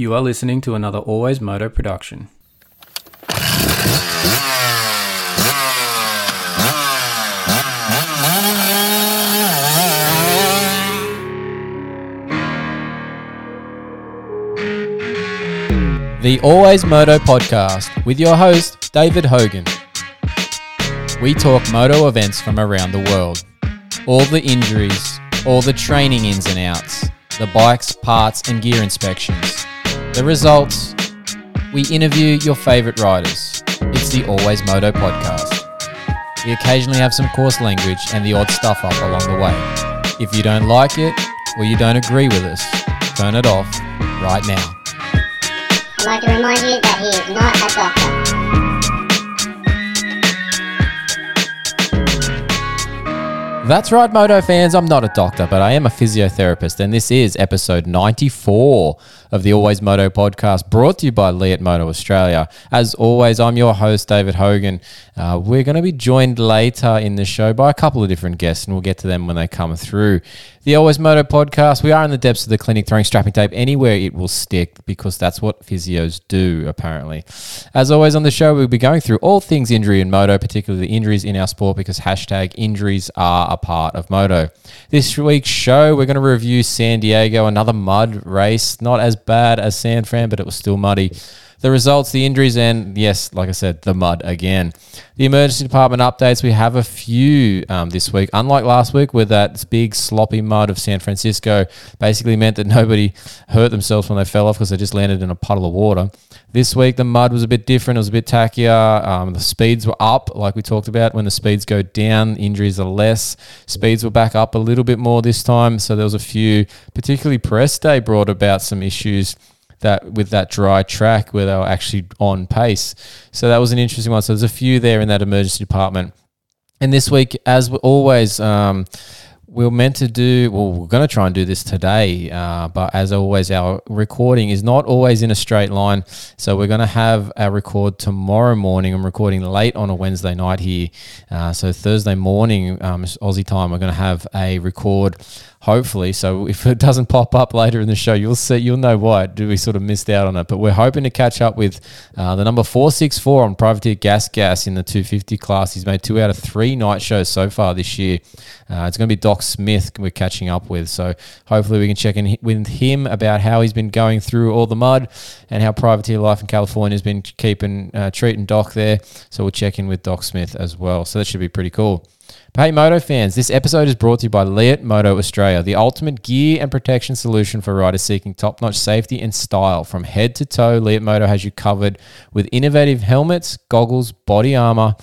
You are listening to another Always Moto production. The Always Moto podcast with your host, David Hogan. We talk moto events from around the world, all the injuries, all the training ins and outs, the bikes, parts, and gear inspections. The results we interview your favorite riders. It's the Always Moto podcast. We occasionally have some coarse language and the odd stuff up along the way. If you don't like it or you don't agree with us, turn it off right now. I'd like to remind you that he is not a doctor. That's right, Moto fans. I'm not a doctor, but I am a physiotherapist, and this is episode 94 of the Always Moto podcast, brought to you by Leatt Moto Australia. As always, I'm your host, David Hogan. Uh, we're going to be joined later in the show by a couple of different guests, and we'll get to them when they come through. The Always Moto podcast, we are in the depths of the clinic throwing strapping tape anywhere it will stick because that's what physios do, apparently. As always on the show, we'll be going through all things injury and moto, particularly the injuries in our sport because hashtag injuries are a part of moto. This week's show, we're going to review San Diego, another mud race. Not as bad as San Fran, but it was still muddy. The results, the injuries, and yes, like I said, the mud again. The emergency department updates, we have a few um, this week. Unlike last week, where that big sloppy mud of San Francisco basically meant that nobody hurt themselves when they fell off because they just landed in a puddle of water. This week, the mud was a bit different. It was a bit tackier. Um, the speeds were up, like we talked about. When the speeds go down, injuries are less. Speeds were back up a little bit more this time. So there was a few, particularly press day brought about some issues that with that dry track where they were actually on pace. So that was an interesting one. So there's a few there in that emergency department. And this week, as always, um, we are meant to do, well, we're going to try and do this today, uh, but as always, our recording is not always in a straight line. So we're going to have our record tomorrow morning. I'm recording late on a Wednesday night here. Uh, so Thursday morning, um, Aussie time, we're going to have a record hopefully. So if it doesn't pop up later in the show, you'll see, you'll know why. Do we sort of missed out on it? But we're hoping to catch up with uh, the number four six four on privateer gas gas in the 250 class. He's made two out of three night shows so far this year. Uh, it's going to be Doc Smith we're catching up with. So hopefully we can check in with him about how he's been going through all the mud and how privateer life in California has been keeping uh, treating Doc there. So we'll check in with Doc Smith as well. So that should be pretty cool. Hey, Moto fans, this episode is brought to you by Leatt Moto Australia, the ultimate gear and protection solution for riders seeking top notch safety and style. From head to toe, Leatt Moto has you covered with innovative helmets, goggles, body armor,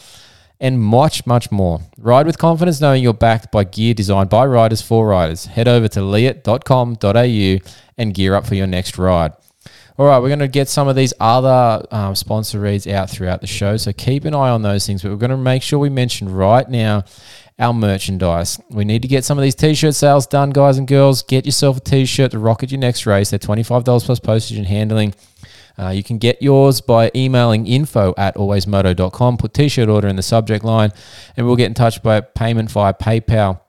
and much, much more. Ride with confidence knowing you're backed by gear designed by riders for riders. Head over to leatt.com.au and gear up for your next ride. All right, we're going to get some of these other um, sponsor reads out throughout the show, so keep an eye on those things. But we're going to make sure we mention right now our merchandise. We need to get some of these t-shirt sales done, guys and girls. Get yourself a t-shirt to rock at your next race. They're $25 plus postage and handling. Uh, you can get yours by emailing info at alwaysmoto.com. Put t-shirt order in the subject line, and we'll get in touch by payment via PayPal.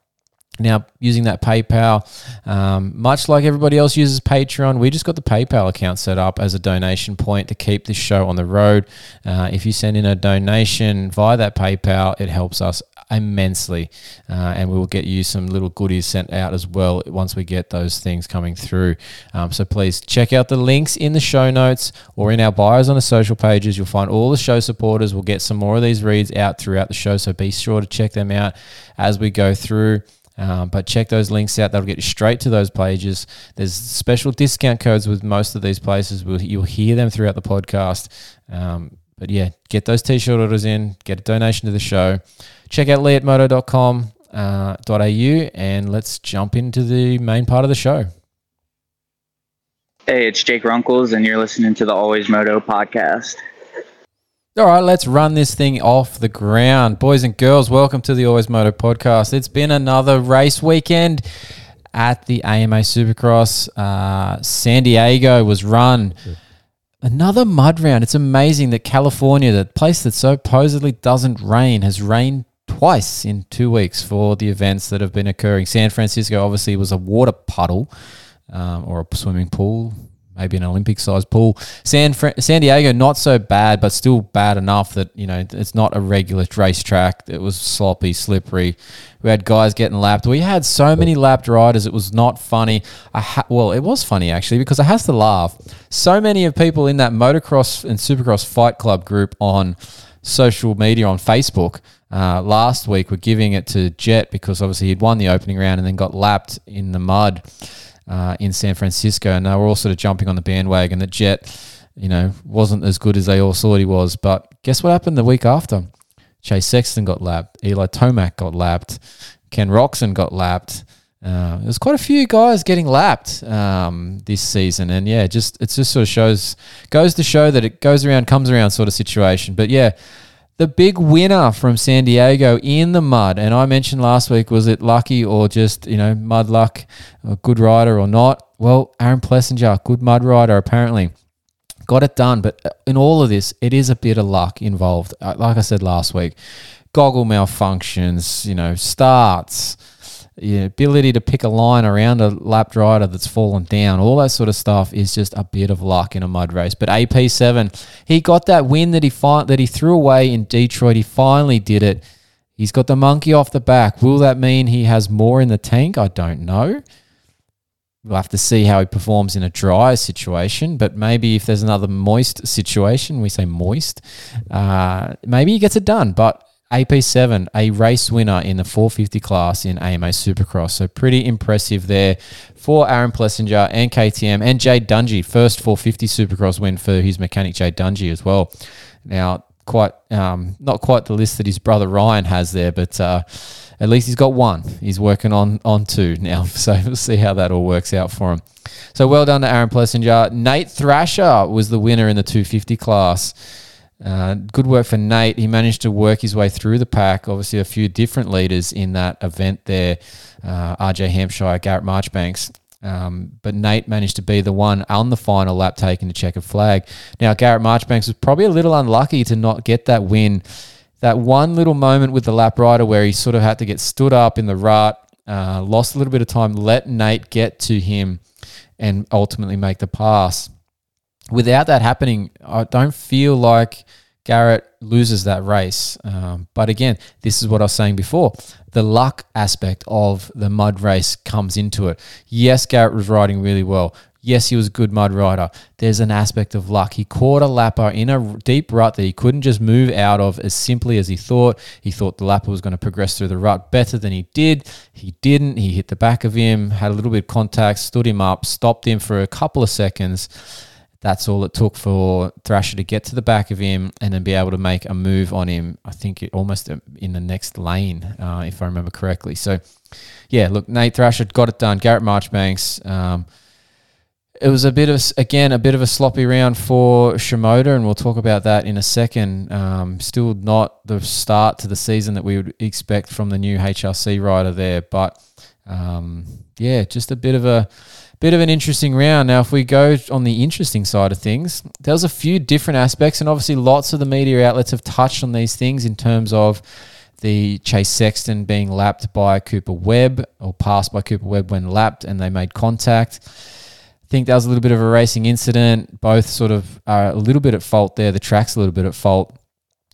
Now, using that PayPal, um, much like everybody else uses Patreon, we just got the PayPal account set up as a donation point to keep this show on the road. Uh, if you send in a donation via that PayPal, it helps us immensely, uh, and we will get you some little goodies sent out as well once we get those things coming through. Um, so please check out the links in the show notes or in our bios on the social pages. You'll find all the show supporters. We'll get some more of these reads out throughout the show, so be sure to check them out as we go through. Um, but check those links out. That'll get you straight to those pages. There's special discount codes with most of these places. We'll, you'll hear them throughout the podcast. Um, but yeah, get those t-shirt orders in. Get a donation to the show. Check out leattmoto.com.au uh, .au, and let's jump into the main part of the show. Hey, it's Jake Runkles, and you're listening to the Always Moto podcast. All right, let's run this thing off the ground. Boys and girls, welcome to the Always Moto podcast. It's been another race weekend at the AMA Supercross. Uh, San Diego was run. Another mud round. It's amazing that California, the place that supposedly doesn't rain, has rained twice in two weeks for the events that have been occurring. San Francisco obviously was a water puddle um, or a swimming pool, maybe an Olympic sized pool. San San Diego not so bad, but still bad enough that you know it's not a regular racetrack. It was sloppy, slippery. We had guys getting lapped. We had so many lapped riders. It was not funny. I ha- well, it was funny actually because I has to laugh. So many of people in that motocross and supercross fight club group on social media on Facebook uh, last week were giving it to Jett because obviously he'd won the opening round and then got lapped in the mud uh, in San Francisco, and they were all sort of jumping on the bandwagon that Jett, you know, wasn't as good as they all thought he was. But guess what happened the week after? Chase Sexton got lapped, Eli Tomac got lapped, Ken Roczen got lapped. Uh, there's quite a few guys getting lapped um, this season, and yeah, just it just sort of shows goes to show that it goes around, comes around sort of situation. But yeah, the big winner from San Diego in the mud, and I mentioned last week, was it lucky or just you know mud luck, a good rider or not? Well, Aaron Plessinger, good mud rider apparently. Got it done, but uh, in all of this, it is a bit of luck involved. Uh, Like I said last week, goggle malfunctions, you know, starts, your ability to pick a line around a lap rider that's fallen down, all that sort of stuff is just a bit of luck in a mud race. But AP7, he got that win that he fi- that he threw away in Detroit. He finally did it. He's got the monkey off the back. Will that mean he has more in the tank? I don't know. We'll have to see how he performs in a dry situation, but maybe if there's another moist situation, we say moist, uh, maybe he gets it done. But AP7, a race winner in the 450 class in AMA Supercross. So pretty impressive there for Aaron Plessinger and KTM and Jade Dungey. First 450 Supercross win for his mechanic Jade Dungey as well. Now, quite um, not quite the list that his brother Ryan has there, but uh, at least he's got one. He's working on on two now, so we'll see how that all works out for him. So well done to Aaron Plessinger. Nate Thrasher was the winner in the 250 class. Uh, good work for Nate. He managed to work his way through the pack. Obviously, a few different leaders in that event there. Uh, RJ Hampshire, Garrett Marchbanks. Um, but Nate managed to be the one on the final lap taking the checkered flag. Now, Garrett Marchbanks was probably a little unlucky to not get that win. That one little moment with the lap rider where he sort of had to get stood up in the rut, uh, lost a little bit of time, let Nate get to him and ultimately make the pass without that happening, I don't feel like Garrett loses that race. Um, but again, this is what I was saying before. The luck aspect of the mud race comes into it. Yes, Garrett was riding really well. Yes, he was a good mud rider. There's an aspect of luck. He caught a lapper in a deep rut that he couldn't just move out of as simply as he thought. He thought the lapper was going to progress through the rut better than he did. He didn't. He hit the back of him, had a little bit of contact, stood him up, stopped him for a couple of seconds that's all it took for Thrasher to get to the back of him and then be able to make a move on him. I think almost in the next lane, uh, if I remember correctly. So, yeah, look, Nate Thrasher got it done. Garrett Marchbanks. Um, it was a bit of again a bit of a sloppy round for Shimoda, and we'll talk about that in a second. Um, still not the start to the season that we would expect from the new HRC rider there, but um, yeah, just a bit of a bit of an interesting round. Now, if we go on the interesting side of things, there was a few different aspects, and obviously lots of the media outlets have touched on these things in terms of the Chase Sexton being lapped by Cooper Webb or passed by Cooper Webb when lapped, and they made contact. I think that was a little bit of a racing incident. Both sort of are a little bit at fault there. The track's a little bit at fault.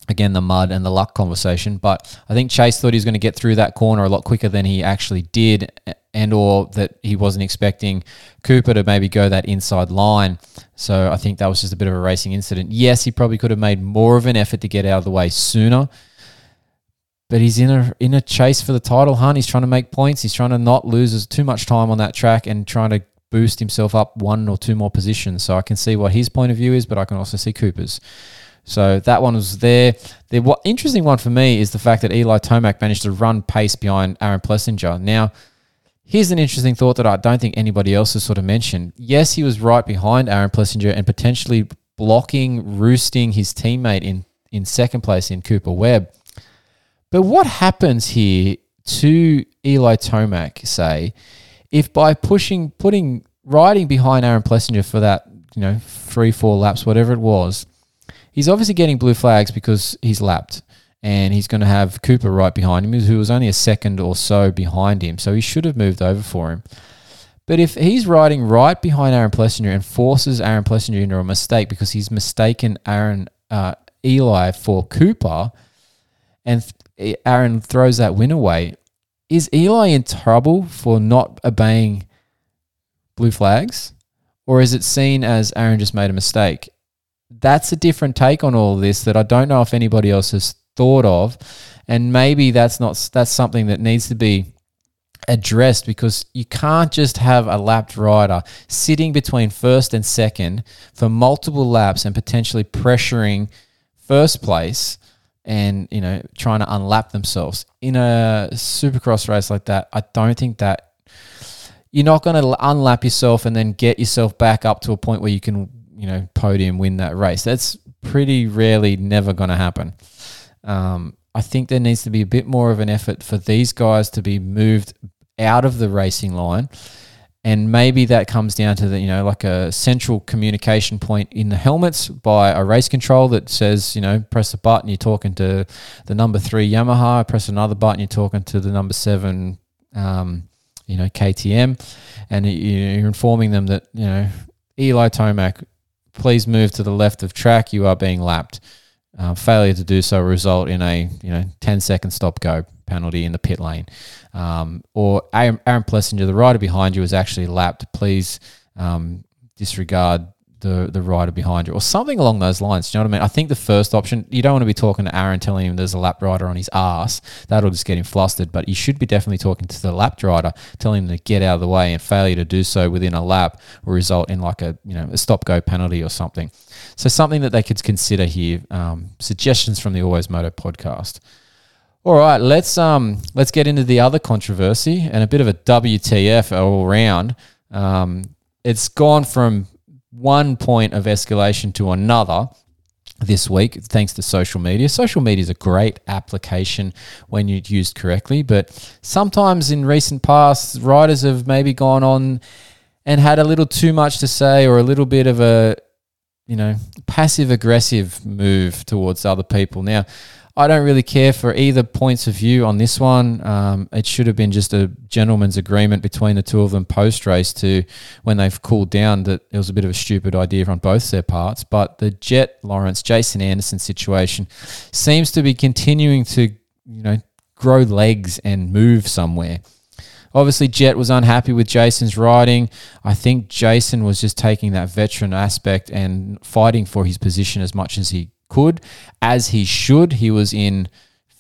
Again, the mud and the luck conversation. But I think Chase thought he was going to get through that corner a lot quicker than he actually did, and or that he wasn't expecting Cooper to maybe go that inside line. So I think that was just a bit of a racing incident. Yes, he probably could have made more of an effort to get out of the way sooner. But he's in a in a chase for the title hunt. He's trying to make points. He's trying to not lose too much time on that track and trying to boost himself up one or two more positions. So I can see what his point of view is, but I can also see Cooper's. So that one was there. The what interesting one for me is the fact that Eli Tomac managed to run pace behind Aaron Plessinger. Now, here's an interesting thought that I don't think anybody else has sort of mentioned. Yes, he was right behind Aaron Plessinger and potentially blocking, roosting his teammate in in second place in Cooper Webb. But what happens here to Eli Tomac, say, if by pushing, putting, riding behind Aaron Plessinger for that, you know, three, four laps, whatever it was, he's obviously getting blue flags because he's lapped and he's going to have Cooper right behind him, who was only a second or so behind him. So he should have moved over for him. But if he's riding right behind Aaron Plessinger and forces Aaron Plessinger into a mistake because he's mistaken Aaron uh, Eli for Cooper, and th- Aaron throws that win away, is Eli in trouble for not obeying blue flags, or is it seen as Aaron just made a mistake? That's a different take on all this that I don't know if anybody else has thought of, and maybe that's not that's something that needs to be addressed because you can't just have a lapped rider sitting between first and second for multiple laps and potentially pressuring first place and you know trying to unlap themselves. In a supercross race like that i don't think that you're not going to unlap yourself and then get yourself back up to a point where you can you know podium win that race. That's pretty rarely never going to happen. Um, I think there needs to be a bit more of an effort for these guys to be moved out of the racing line. And maybe that comes down to the, you know, like a central communication point in the helmets by a race control that says, you know, press a button, you're talking to the number three Yamaha, press another button, you're talking to the number seven, um, you know, KTM, and you're informing them that, you know, Eli Tomac, please move to the left of track, you are being lapped. Uh, failure to do so result in a you know 10 second stop go penalty in the pit lane. Um, or Aaron, Aaron Plessinger, the rider behind you, is actually lapped. Please um, disregard the the rider behind you, or something along those lines. Do you know what I mean? I think the first option, you don't want to be talking to Aaron telling him there's a lap rider on his ass. That'll just get him flustered. But you should be definitely talking to the lap rider, telling him to get out of the way, and failure to do so within a lap will result in like a you know a stop go penalty or something. So something that they could consider here. Um, suggestions from the Always Moto podcast. All right, let's um let's get into the other controversy and a bit of a WTF all round. Um, it's gone from one point of escalation to another this week thanks to social media. Social media is a great application when you used correctly, but sometimes in recent past, writers have maybe gone on and had a little too much to say or a little bit of a you know passive aggressive move towards other people. Now, I don't really care for either points of view on this one. Um, it should have been just a gentleman's agreement between the two of them post race to when they've cooled down that it was a bit of a stupid idea on both their parts. But the Jett Lawrence Jason Anderson situation seems to be continuing to you know grow legs and move somewhere. Obviously, Jett was unhappy with Jason's riding. I think Jason was just taking that veteran aspect and fighting for his position as much as he could, as he should. He was in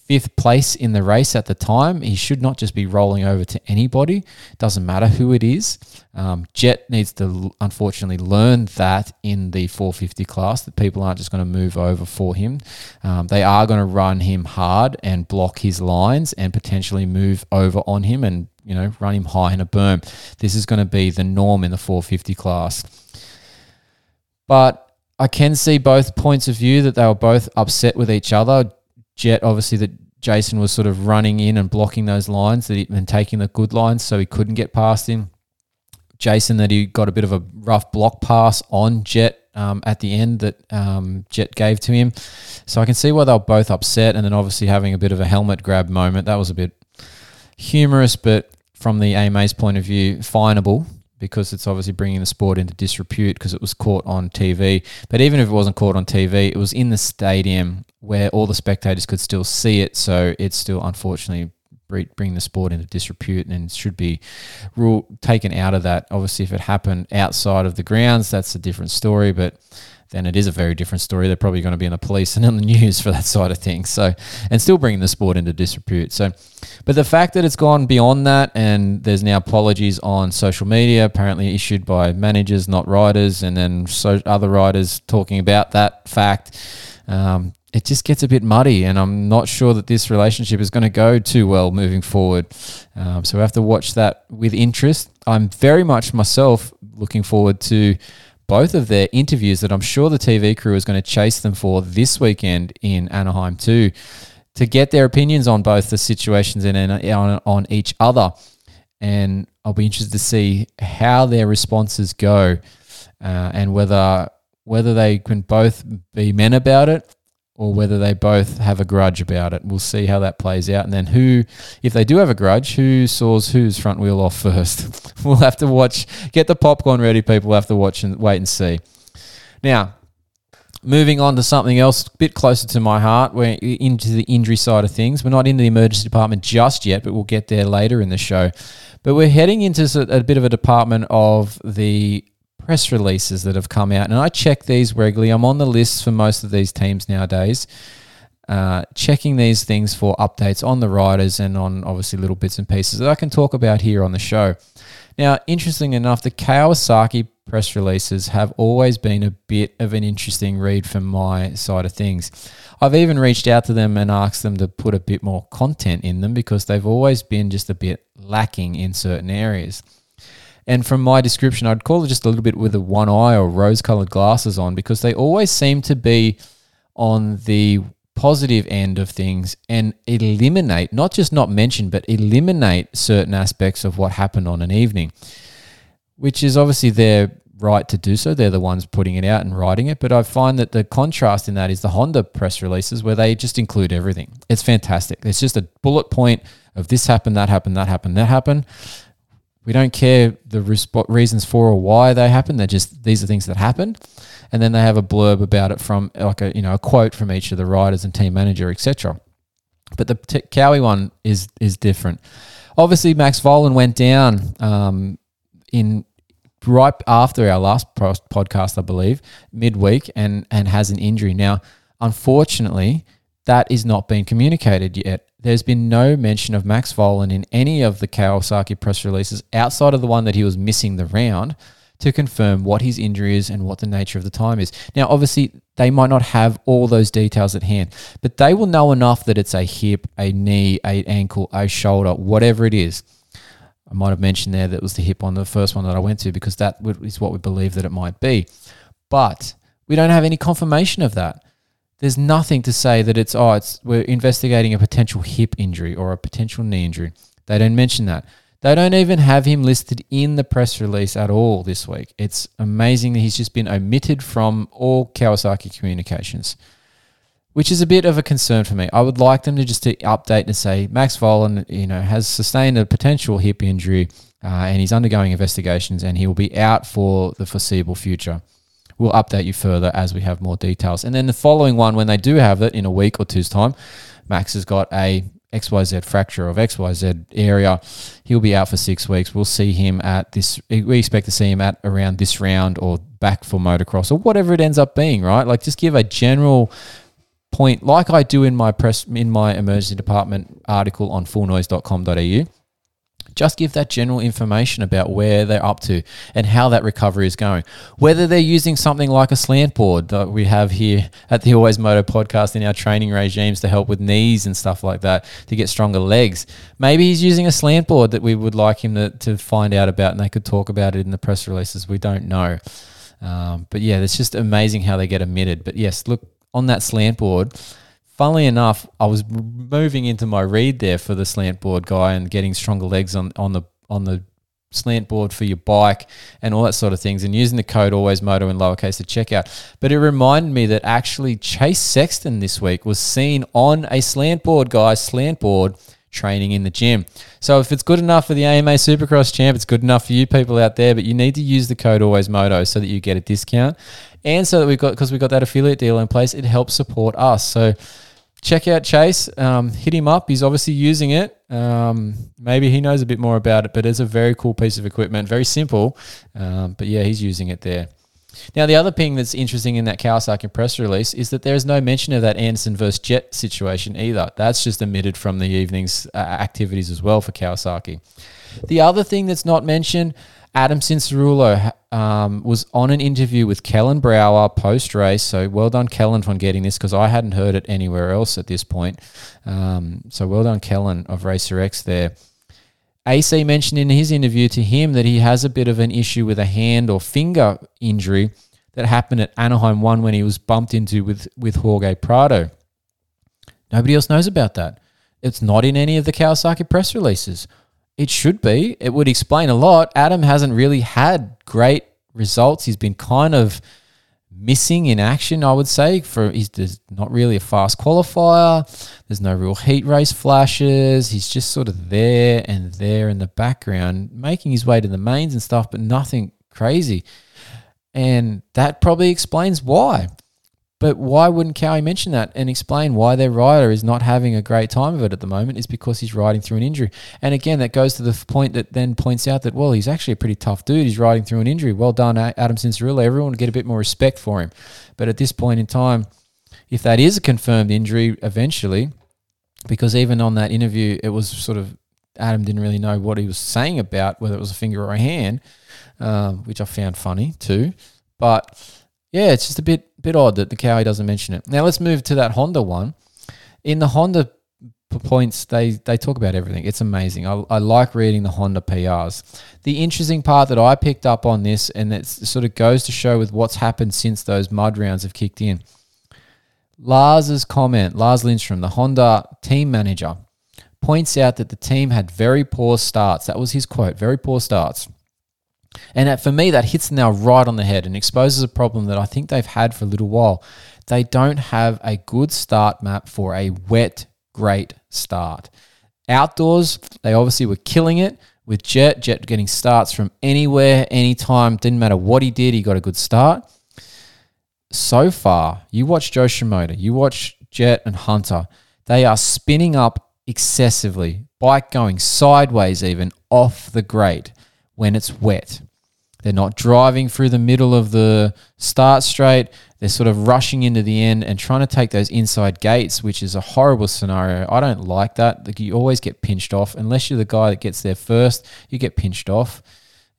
fifth place in the race at the time. He should not just be rolling over to anybody. Doesn't matter who it is. Um, Jett needs to unfortunately learn that in the 450 class that people aren't just going to move over for him. Um, they are going to run him hard and block his lines and potentially move over on him and you know run him high in a berm. This is going to be the norm in the 450 class. But I can see both points of view that they were both upset with each other. Jett, obviously, that Jason was sort of running in and blocking those lines that he, and taking the good lines so he couldn't get past him. Jason, that he got a bit of a rough block pass on Jett um, at the end that um, Jett gave to him. So I can see why they were both upset. And then obviously having a bit of a helmet grab moment. That was a bit humorous, but from the AMA's point of view, finable because it's obviously bringing the sport into disrepute because it was caught on TV. But even if it wasn't caught on TV, it was in the stadium where all the spectators could still see it. So it's still unfortunately bring the sport into disrepute and should be rule taken out of that. Obviously, if it happened outside of the grounds, that's a different story. But then it is a very different story. They're probably going to be in the police and in the news for that side of things. So, and still bringing the sport into disrepute. So, but the fact that it's gone beyond that and there's now apologies on social media, apparently issued by managers, not riders, and then so other riders talking about that fact. Um, it just gets a bit muddy, and I'm not sure that this relationship is going to go too well moving forward. Um, so we have to watch that with interest. I'm very much myself looking forward to both of their interviews that I'm sure the TV crew is going to chase them for this weekend in Anaheim too, to get their opinions on both the situations and on, on each other. And I'll be interested to see how their responses go uh, and whether whether they can both be men about it or whether they both have a grudge about it. We'll see how that plays out. And then who, if they do have a grudge, who saws whose front wheel off first? we'll have to watch. Get the popcorn ready, people. We'll have to watch and wait and see. Now, moving on to something else a bit closer to my heart, we're into the injury side of things. We're not in the emergency department just yet, but we'll get there later in the show. But we're heading into a bit of a department of the press releases that have come out, and I check these regularly. I'm on the list for most of these teams nowadays. Uh, checking these things for updates on the riders and on obviously little bits and pieces that I can talk about here on the show. Now, interesting enough, the Kawasaki press releases have always been a bit of an interesting read from my side of things. I've even reached out to them and asked them to put a bit more content in them because they've always been just a bit lacking in certain areas. And from my description, I'd call it just a little bit with a one eye or rose colored glasses on because they always seem to be on the positive end of things and eliminate, not just not mention, but eliminate certain aspects of what happened on an evening, which is obviously their right to do so. They're the ones putting it out and writing it. But I find that the contrast in that is the Honda press releases where they just include everything. It's fantastic. It's just a bullet point of this happened, that happened, that happened, that happened. We don't care the resp- reasons for or why they happen. They're just these are things that happened, and then they have a blurb about it from like a you know a quote from each of the riders and team manager, etc. But the t- Cowie one is is different. Obviously, Max Vohland went down um, in right after our last podcast, I believe, midweek, and and has an injury. Now, unfortunately, that is not being communicated yet. There's been no mention of Max Vohland in any of the Kawasaki press releases outside of the one that he was missing the round to confirm what his injury is and what the nature of the time is. Now, obviously, they might not have all those details at hand, but they will know enough that it's a hip, a knee, a ankle, a shoulder, whatever it is. I might have mentioned there that it was the hip on the first one that I went to because that is what we believe that it might be. But we don't have any confirmation of that there's nothing to say that it's oh it's we're investigating a potential hip injury or a potential knee injury. They don't mention that. They don't even have him listed in the press release at all this week. It's amazing that he's just been omitted from all Kawasaki communications, which is a bit of a concern for me. I would like them to just to update and say Max Vohland, you know, has sustained a potential hip injury uh, and he's undergoing investigations and he will be out for the foreseeable future. We'll update you further as we have more details. And then the following one, when they do have it in a week or two's time, Max has got a XYZ fracture of XYZ area. He'll be out for six weeks. We'll see him at this, we expect to see him at around this round or back for motocross or whatever it ends up being, right? Like just give a general point, like I do in my press, in my emergency department article on fullnoise.com.au just give that general information about where they're up to and how that recovery is going. Whether they're using something like a slant board that we have here at the Always Moto podcast in our training regimes to help with knees and stuff like that to get stronger legs. Maybe he's using a slant board that we would like him to, to find out about and they could talk about it in the press releases. We don't know. Um, but yeah, it's just amazing how they get omitted. But yes, look on that slant board funnily enough, I was moving into my read there for the slant board guy and getting stronger legs on, on the on the slant board for your bike and all that sort of things and using the code always moto in lowercase to checkout. But it reminded me that actually Chase Sexton this week was seen on a slant board, guys, slant board training in the gym. So if it's good enough for the AMA Supercross champ, it's good enough for you people out there, but you need to use the code always moto so that you get a discount. And so that we've got because we've got that affiliate deal in place, it helps support us. So check out Chase. Um, hit him up. He's obviously using it. Um, maybe he knows a bit more about it, but it's a very cool piece of equipment. Very simple. Um, but yeah, he's using it there. Now, the other thing that's interesting in that Kawasaki press release is that there is no mention of that Anderson versus Jett situation either. That's just omitted from the evening's uh, activities as well for Kawasaki. The other thing that's not mentioned Adam Cianciarulo um, was on an interview with Kellen Brauer post race. So well done, Kellen, for getting this because I hadn't heard it anywhere else at this point. Um, so well done, Kellen of Racer X there. AC mentioned in his interview to him that he has a bit of an issue with a hand or finger injury that happened at Anaheim 1 when he was bumped into with, with Jorge Prado. Nobody else knows about that. It's not in any of the Kawasaki press releases. It should be. It would explain a lot. Adam hasn't really had great results. He's been kind of missing in action, I would say. For he's there's not really a fast qualifier. There's no real heat race flashes. He's just sort of there and there in the background, making his way to the mains and stuff, but nothing crazy. And that probably explains why. But why wouldn't Cowie mention that and explain why their rider is not having a great time of it at the moment? Is because he's riding through an injury. And again, that goes to the point that then points out that, well, he's actually a pretty tough dude. He's riding through an injury. Well done, Adam Cianciarulo. Everyone get a bit more respect for him. But at this point in time, if that is a confirmed injury eventually, because even on that interview, it was sort of Adam didn't really know what he was saying about whether it was a finger or a hand, um, which I found funny too. But yeah, it's just a bit bit odd that the Cowie doesn't mention it. Now let's move to that Honda one. In the Honda points, they they talk about everything. It's amazing. I, I like reading the Honda PRs. The interesting part that I picked up on this, and it sort of goes to show with what's happened since those mud rounds have kicked in. Lars's comment, Lars Lindstrom, the Honda team manager, points out that the team had very poor starts. That was his quote, very poor starts. And that, for me, that hits now right on the head and exposes a problem that I think they've had for a little while. They don't have a good start map for a wet, great start. Outdoors, they obviously were killing it with Jet. Jett getting starts from anywhere, anytime. Didn't matter what he did, he got a good start. So far, you watch Jo Shimoda, you watch Jett and Hunter. They are spinning up excessively, bike going sideways, even off the grate when it's wet. They're not driving through the middle of the start straight. They're sort of rushing into the end and trying to take those inside gates, which is a horrible scenario. I don't like that. Like, You always get pinched off. Unless you're the guy that gets there first, you get pinched off.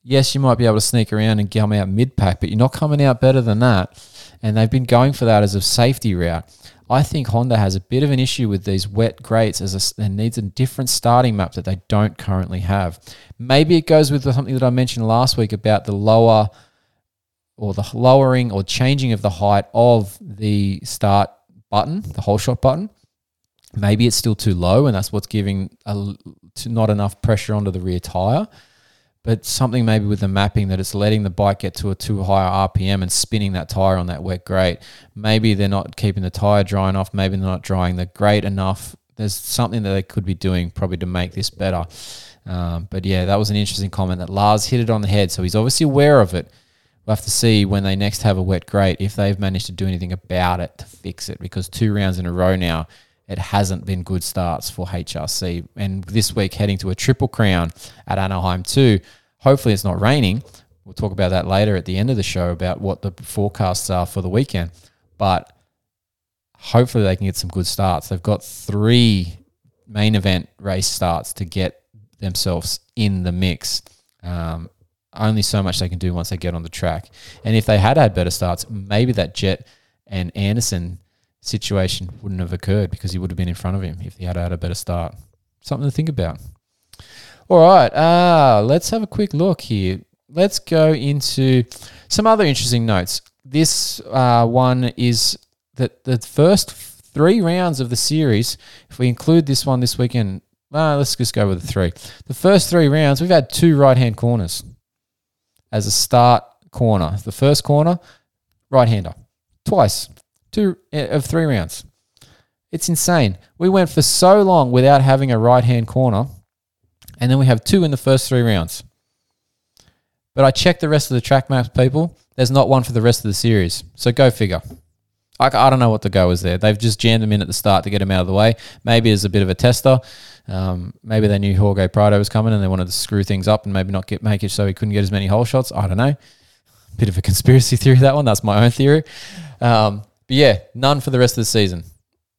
Yes, you might be able to sneak around and come out mid pack, but you're not coming out better than that. And they've been going for that as a safety route. I think Honda has a bit of an issue with these wet grates as a, and needs a different starting map that they don't currently have. Maybe it goes with something that I mentioned last week about the lower or the lowering or changing of the height of the start button, the whole shot button. Maybe it's still too low, and that's what's giving a, not enough pressure onto the rear tire but something maybe with the mapping that it's letting the bike get to a too high RPM and spinning that tire on that wet grate. Maybe they're not keeping the tire dry enough. Maybe they're not drying the grate enough. There's something that they could be doing probably to make this better. Um, but yeah, that was an interesting comment that Lars hit it on the head. So he's obviously aware of it. We'll have to see when they next have a wet grate if they've managed to do anything about it to fix it because two rounds in a row now, it hasn't been good starts for HRC. And this week, heading to a triple crown at Anaheim too. Hopefully, it's not raining. We'll talk about that later at the end of the show about what the forecasts are for the weekend. But hopefully, they can get some good starts. They've got three main event race starts to get themselves in the mix. Um, only so much they can do once they get on the track. And if they had had better starts, maybe that Jett and Anderson situation wouldn't have occurred because he would have been in front of him if he had had a better start. Something to think about. All right, uh, let's have a quick look here. Let's go into some other interesting notes. This uh, one is that the first three rounds of the series, if we include this one this weekend, uh, let's just go with the three. The first three rounds, we've had two right hand corners as a start corner. The first corner, right hander, twice, two uh, of three rounds. It's insane. We went for so long without having a right hand corner, and then we have two in the first three rounds. But I checked the rest of the track maps, people. There's not one for the rest of the series. So go figure. I, I don't know what the go is there. They've just jammed them in at the start to get them out of the way. Maybe as a bit of a tester. Um, maybe they knew Jorge Prado was coming and they wanted to screw things up and maybe not get make it so he couldn't get as many hole shots. I don't know. Bit of a conspiracy theory that one. That's my own theory. Um, but yeah, none for the rest of the season.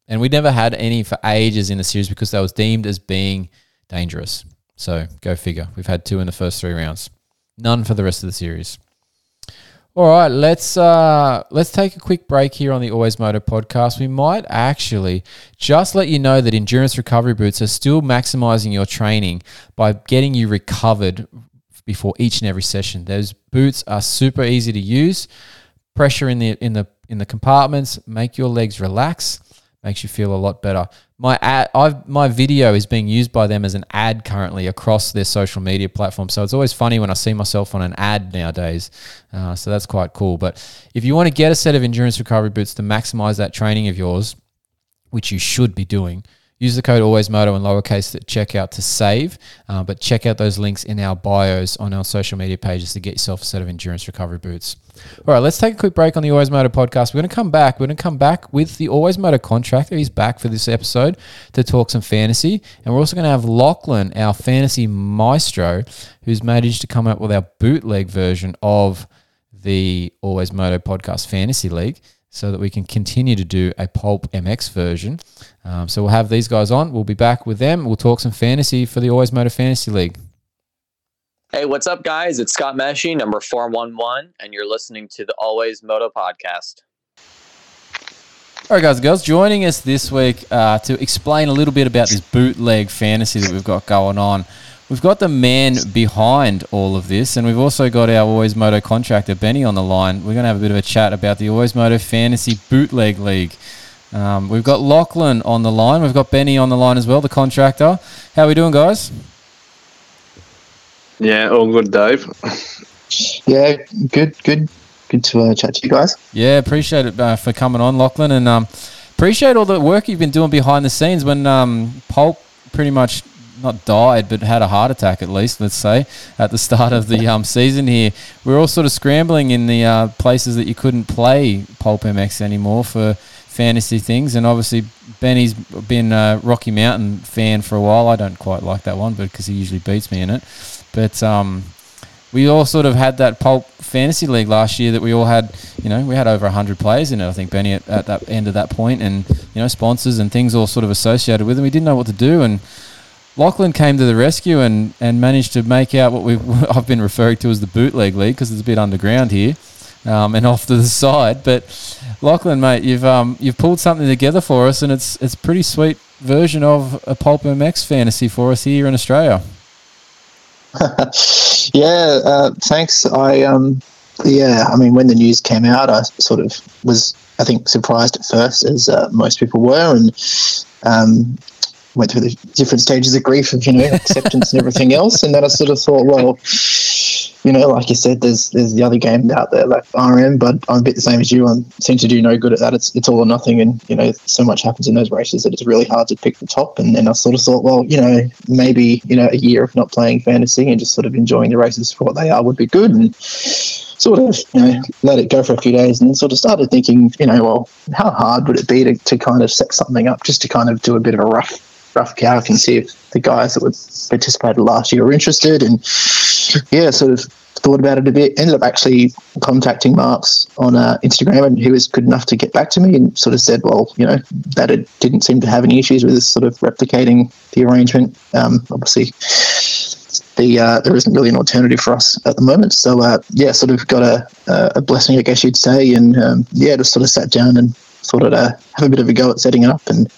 And we never had any for ages in the series because they was deemed as being dangerous. So go figure. We've had two in the first three rounds. None for the rest of the series. All right, let's uh, let's take a quick break here on the Always Moto podcast. We might actually just let you know that endurance recovery boots are still maximizing your training by getting you recovered before each and every session. Those boots are super easy to use. Pressure in the in the in the compartments make your legs relax makes you feel a lot better. My ad, I've my video is being used by them as an ad currently across their social media platform. So it's always funny when I see myself on an ad nowadays. Uh, so that's quite cool. But if you want to get a set of endurance recovery boots to maximize that training of yours, which you should be doing. Use the code AlwaysMoto in lowercase at checkout to save, uh, but check out those links in our bios on our social media pages to get yourself a set of endurance recovery boots. All right, let's take a quick break on the Always Moto podcast. We're going to come back. We're going to come back with the Always Moto contractor. He's back for this episode to talk some fantasy. And we're also going to have Lachlan, our fantasy maestro, who's managed to come up with our bootleg version of the Always Moto podcast fantasy league so that we can continue to do a Pulp MX version. Um, so we'll have these guys on. We'll be back with them. We'll talk some fantasy for the Always Moto Fantasy League. Hey, what's up, guys? It's Scott Meshey, number 411, and you're listening to the Always Moto podcast. All right, guys and girls, joining us this week uh, to explain a little bit about this bootleg fantasy that we've got going on. We've got the man behind all of this, and we've also got our Always Moto contractor, Benny, on the line. We're going to have a bit of a chat about the Always Moto Fantasy Bootleg League. Um, we've got Lachlan on the line. We've got Benny on the line as well, the contractor. How are we doing, guys? Yeah, all good, Dave. Yeah, good, good, good to uh, chat to you guys. Yeah, appreciate it uh, for coming on, Lachlan, and um, appreciate all the work you've been doing behind the scenes when um, Pulp pretty much not died, but had a heart attack at least, let's say, at the start of the um, season here. We are all sort of scrambling in the uh, places that you couldn't play Pulp MX anymore for fantasy things. And obviously, Benny's been a Rocky Mountain fan for a while. I don't quite like that one, but because he usually beats me in it. But um, we all sort of had that Pulp Fantasy League last year that we all had, you know, we had over 100 players in it, I think, Benny, at, at that end of that point, and, you know, sponsors and things all sort of associated with it. We didn't know what to do. And Lachlan came to the rescue and, and managed to make out what we I've been referring to as the bootleg league because it's a bit underground here um, and off to the side. But Lachlan, mate, you've um, you've pulled something together for us, and it's it's a pretty sweet version of a Pulp MX fantasy for us here in Australia. yeah, uh, thanks. I um, yeah, I mean, when the news came out, I sort of was, I think, surprised at first, as uh, most people were, and um, went through the different stages of grief of you know acceptance and everything else, and then I sort of thought, well, you know, like you said, there's there's the other game out there like RM, but I'm a bit the same as you. I seem to do no good at that. It's it's all or nothing, and you know, so much happens in those races that it's really hard to pick the top. And then I sort of thought, well, you know, maybe you know a year of not playing fantasy and just sort of enjoying the races for what they are would be good. And sort of you know let it go for a few days and then sort of started thinking you know well how hard would it be to, to kind of set something up just to kind of do a bit of a rough rough calc and see if the guys that would participated last year were interested. And yeah, sort of thought about it a bit. Ended up actually contacting Marks on uh, Instagram, and he was good enough to get back to me and sort of said, well, you know, that it didn't seem to have any issues with sort of replicating the arrangement. Um, obviously. The, uh, there isn't really an alternative for us at the moment, so uh, yeah, sort of got a, a blessing, I guess you'd say, and um, yeah, just sort of sat down and thought I'd uh, have a bit of a go at setting it up and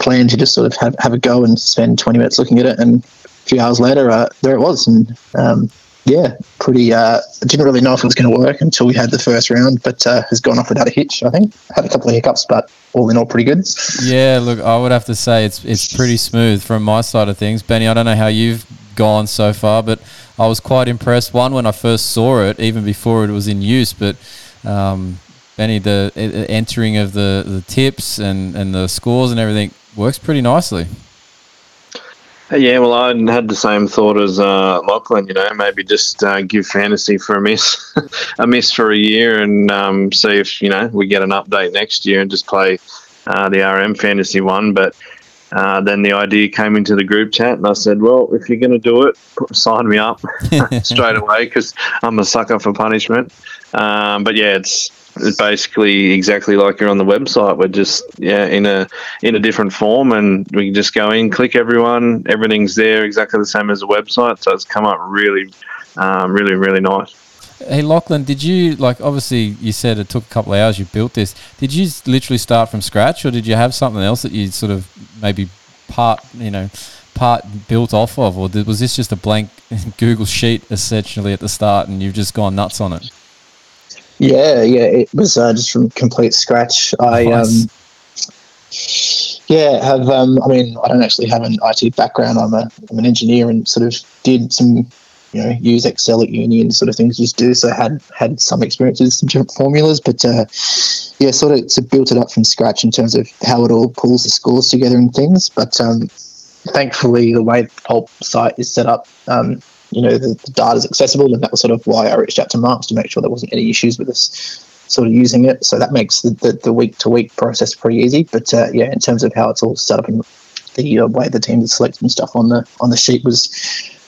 plan to just sort of have, have a go and spend 20 minutes looking at it. And a few hours later, uh, there it was. And um, yeah, pretty, uh, didn't really know if it was going to work until we had the first round, but uh, has gone off without a hitch, I think. Had a couple of hiccups, but all in all, pretty good. Yeah, look, I would have to say it's it's pretty smooth from my side of things. Benny, I don't know how you've gone so far, but I was quite impressed. One, when I first saw it, even before it was in use, but um, Benny, the uh, entering of the, the tips and, and the scores and everything works pretty nicely. Yeah, well, I had the same thought as uh, Lachlan. You know, maybe just uh, give fantasy for a miss, a miss for a year, and um, see if you know we get an update next year and just play uh, the RM fantasy one. But uh, then the idea came into the group chat, and I said, "Well, if you're going to do it, sign me up straight away because I'm a sucker for punishment." Um, but yeah, it's basically exactly like you're on the website. We're just yeah in a in a different form, and we can just go in, click everyone, everything's there exactly the same as the website. So it's come up really, um, really, really nice. Hey Lachlan, did you like? Obviously, you said it took a couple of hours. You built this. Did you literally start from scratch, or did you have something else that you sort of maybe part, you know, part built off of, or was this just a blank Google sheet essentially at the start, and you've just gone nuts on it? Yeah, yeah, it was uh, just from complete scratch. I Nice. um, yeah, have um, I mean, I don't actually have an IT background. I'm a I'm an engineer and sort of did some, you know, use Excel at uni and sort of things to do. So I had had some experience with some different formulas, but uh, yeah, sort of, of built it up from scratch in terms of how it all pulls the scores together and things. But um, thankfully, the way the Pulp site is set up, um, you know, the, the data is accessible, and that was sort of why I reached out to Marks to make sure there wasn't any issues with us sort of using it. So that makes the, week to week process pretty easy. But uh, yeah, in terms of how it's all set up and the uh, way the team is selected and stuff on the on the sheet was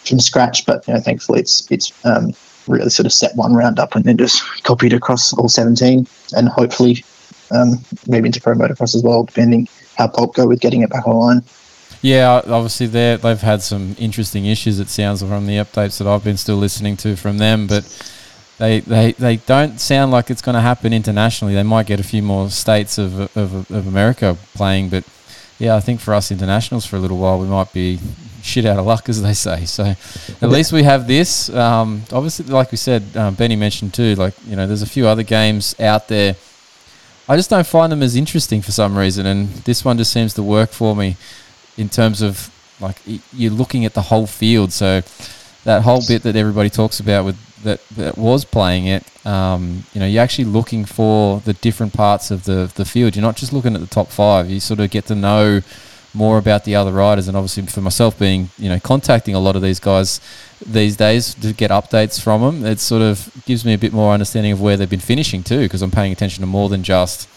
from scratch. But you know, thankfully, it's it's um, really sort of set one round up and then just copied across all 17 and hopefully um, maybe into pro motocross as well, depending how Pulp go with getting it back online. Yeah, obviously they they've had some interesting issues. It sounds from the updates that I've been still listening to from them, but they they, they don't sound like it's going to happen internationally. They might get a few more states of, of of America playing, but yeah, I think for us internationals for a little while we might be shit out of luck, as they say. So at least we have this. Um, obviously, like we said, um, Benny mentioned too. Like you know, there's a few other games out there. I just don't find them as interesting for some reason, and this one just seems to work for me in terms of like you're looking at the whole field. So that whole bit that everybody talks about with that, that was playing it, um, you know, you're actually looking for the different parts of the the field. You're not just looking at the top five. You sort of get to know more about the other riders, and obviously for myself being, you know, contacting a lot of these guys these days to get updates from them, it sort of gives me a bit more understanding of where they've been finishing too, because I'm paying attention to more than just,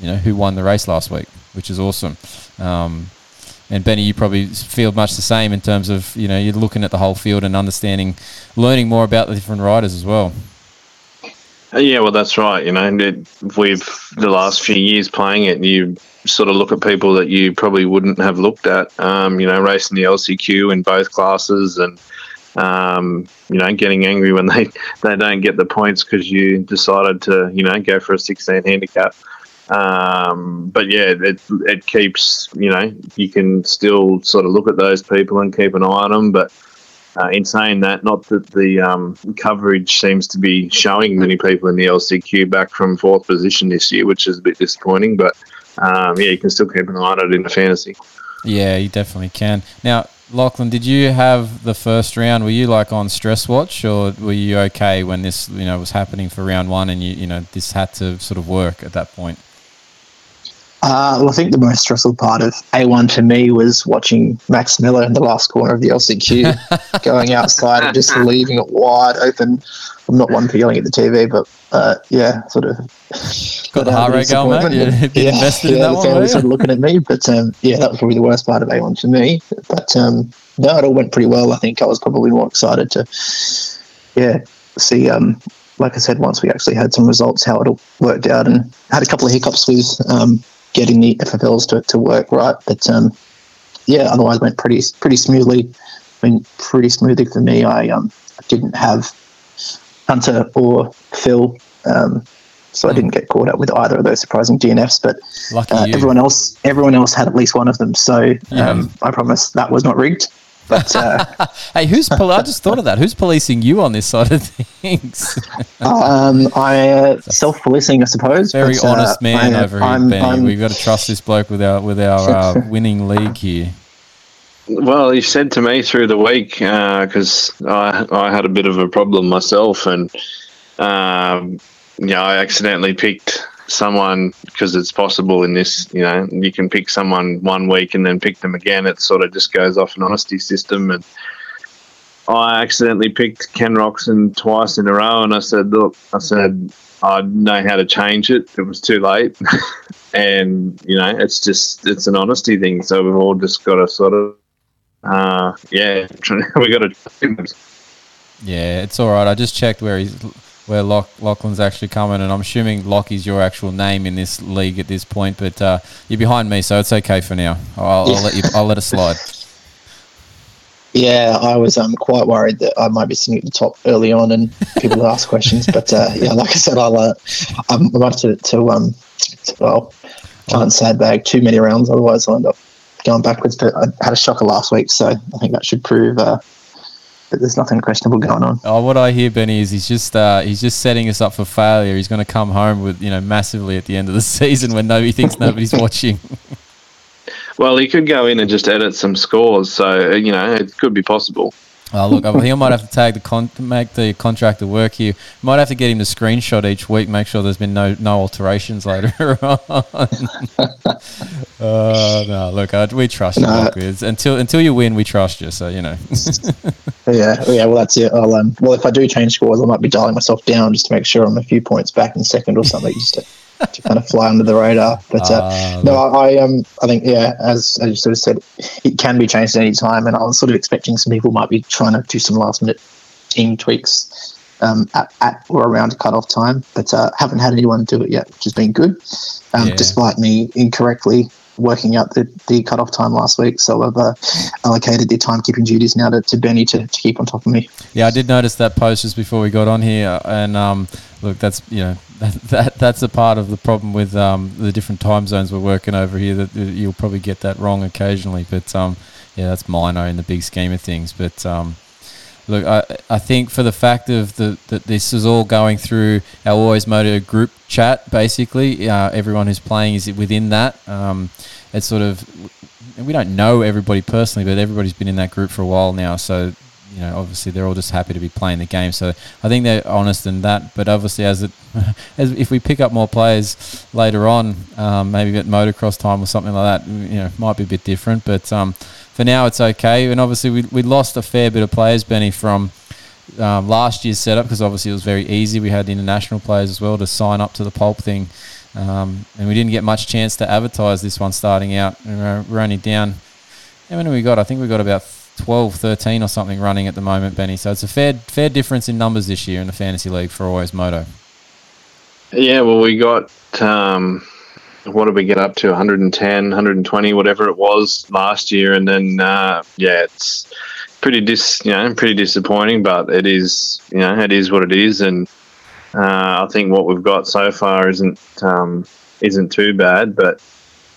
you know, who won the race last week, which is awesome. Um, and Benny, you probably feel much the same in terms of you know you're looking at the whole field and understanding, learning more about the different riders as well. Uh, yeah, well, that's right. You know, it, we've the last few years playing it, you sort of look at people that you probably wouldn't have looked at. Um, you know, racing the LCQ in both classes, and um, you know, getting angry when they they don't get the points because you decided to you know go for a 16 handicap. Um, but yeah, it, it keeps, you know, you can still sort of look at those people and keep an eye on them. But uh, in saying that, not that the um, coverage seems to be showing many people in the LCQ back from fourth position this year, which is a bit disappointing. But um, yeah, you can still keep an eye on it in the fantasy. Yeah, you definitely can. Now, Lachlan, did you have the first round? Were you like on stress watch, or were you okay when this, you know, was happening for round one, and you, you know, this had to sort of work at that point? Uh, well, I think the most stressful part of A1 for me was watching Max Miller in the last corner of the LCQ, going outside and just leaving it wide open. I'm not one for yelling at the TV, but uh, yeah, sort of got the heart rate going, mate. Yeah, yeah, invested yeah, in that the one. family sort of looking at me, but um, yeah, that was probably the worst part of A1 for me. But um, no, it all went pretty well. I think I was probably more excited to, yeah, see um, like I said, once we actually had some results, how it all worked out, and had a couple of hiccups with um, getting the FFLs to, to work right. But um, yeah, otherwise went pretty pretty smoothly. I mean, pretty smoothly for me. I um, didn't have Hunter or Phil, um, so I didn't get caught up with either of those surprising DNFs. But Lucky uh, everyone else, everyone else had at least one of them. So um, I promise that was not rigged. But uh, Hey, who's? Pol- I just thought of that. Who's policing you on this side of things? um, I uh, self-policing, I suppose. Very but, uh, honest man I, over here, I'm- Benny. I'm- We've got to trust this bloke with our with our uh, winning league here. Well, he said to me through the week because I I had a bit of a problem myself, and um, you know I accidentally picked someone because it's possible in this. You know, you can pick someone one week and then pick them again. It sort of just goes off an honesty system, and I accidentally picked Ken Roczen twice in a row, and I said, look, I said I know how to change it. It was too late. and you know it's just it's an honesty thing so we've all just got to sort of uh yeah we got to Yeah, it's all right. I just checked where he's where Lock, Lachlan's actually coming, and I'm assuming Lockie's your actual name in this league at this point. But uh, you're behind me, so it's okay for now. I'll, I'll let you. I'll let it slide. Yeah, I was um, quite worried that I might be sitting at the top early on and people would ask questions. But uh, yeah, like I said, I'll uh, I'm about to, to um to, well can't sandbag too many rounds, otherwise I'll end up going backwards. But I had a shocker last week, so I think that should prove uh, that there's nothing questionable going on. Oh, what I hear, Benny, is he's just uh, he's just setting us up for failure. He's going to come home with you know massively at the end of the season when nobody thinks nobody's watching. Well, he could go in and just edit some scores, so uh, you know it could be possible. Oh, look, I think I might have to tag the con- make the contractor work here. Might have to get him to screenshot each week, make sure there's been no no alterations later on. oh no, look, I, we trust you. No. Until until you win, we trust you. So you know. Yeah, yeah. Well, that's it. I'll, um, well, if I do change scores, I might be dialing myself down just to make sure I'm a few points back in second or something, just to, to kind of fly under the radar. But uh, Ah, no. I, I um, I think yeah, as, as you sort of said, it can be changed at any time, and I was sort of expecting some people might be trying to do some last minute team tweaks um, at, at or around cut-off time, but uh, haven't had anyone do it yet, which has been good. Um, Yeah. Despite me incorrectly working out the, the cut-off time last week, so I've uh, allocated the timekeeping duties now to, to Benny to, to keep on top of me. Yeah, I did notice that post just before we got on here, and um, look, that's you know that, that that's a part of the problem with um, the different time zones we're working over here. That that you'll probably get that wrong occasionally, but um, yeah, that's minor in the big scheme of things. But um, look, I I think for the fact of the that this is all going through our Always Moto group chat, basically, uh, everyone who's playing is within that. Um, it's sort of we don't know everybody personally, but everybody's been in that group for a while now, so you know, obviously they're all just happy to be playing the game. So I think they're honest in that. But obviously, as it, as if we pick up more players later on, um, maybe at motocross time or something like that, you know, might be a bit different. But um, for now, it's okay. And obviously, we we lost a fair bit of players, Benny, from. Um, last year's setup because obviously it was very easy. We had international players as well to sign up to the pulp thing, um, and we didn't get much chance to advertise this one starting out. We're only down. How many we got? I think we got about 12, 13 or something running at the moment, Benny. So it's a fair fair difference in numbers this year in the fantasy league for Always Moto. Yeah, well, we got um, what did we get up to? 110, 120, whatever it was last year, and then uh, yeah, it's pretty dis, you know, pretty disappointing. But it is, you know, it is what it is, and uh, I think what we've got so far isn't um, isn't too bad. But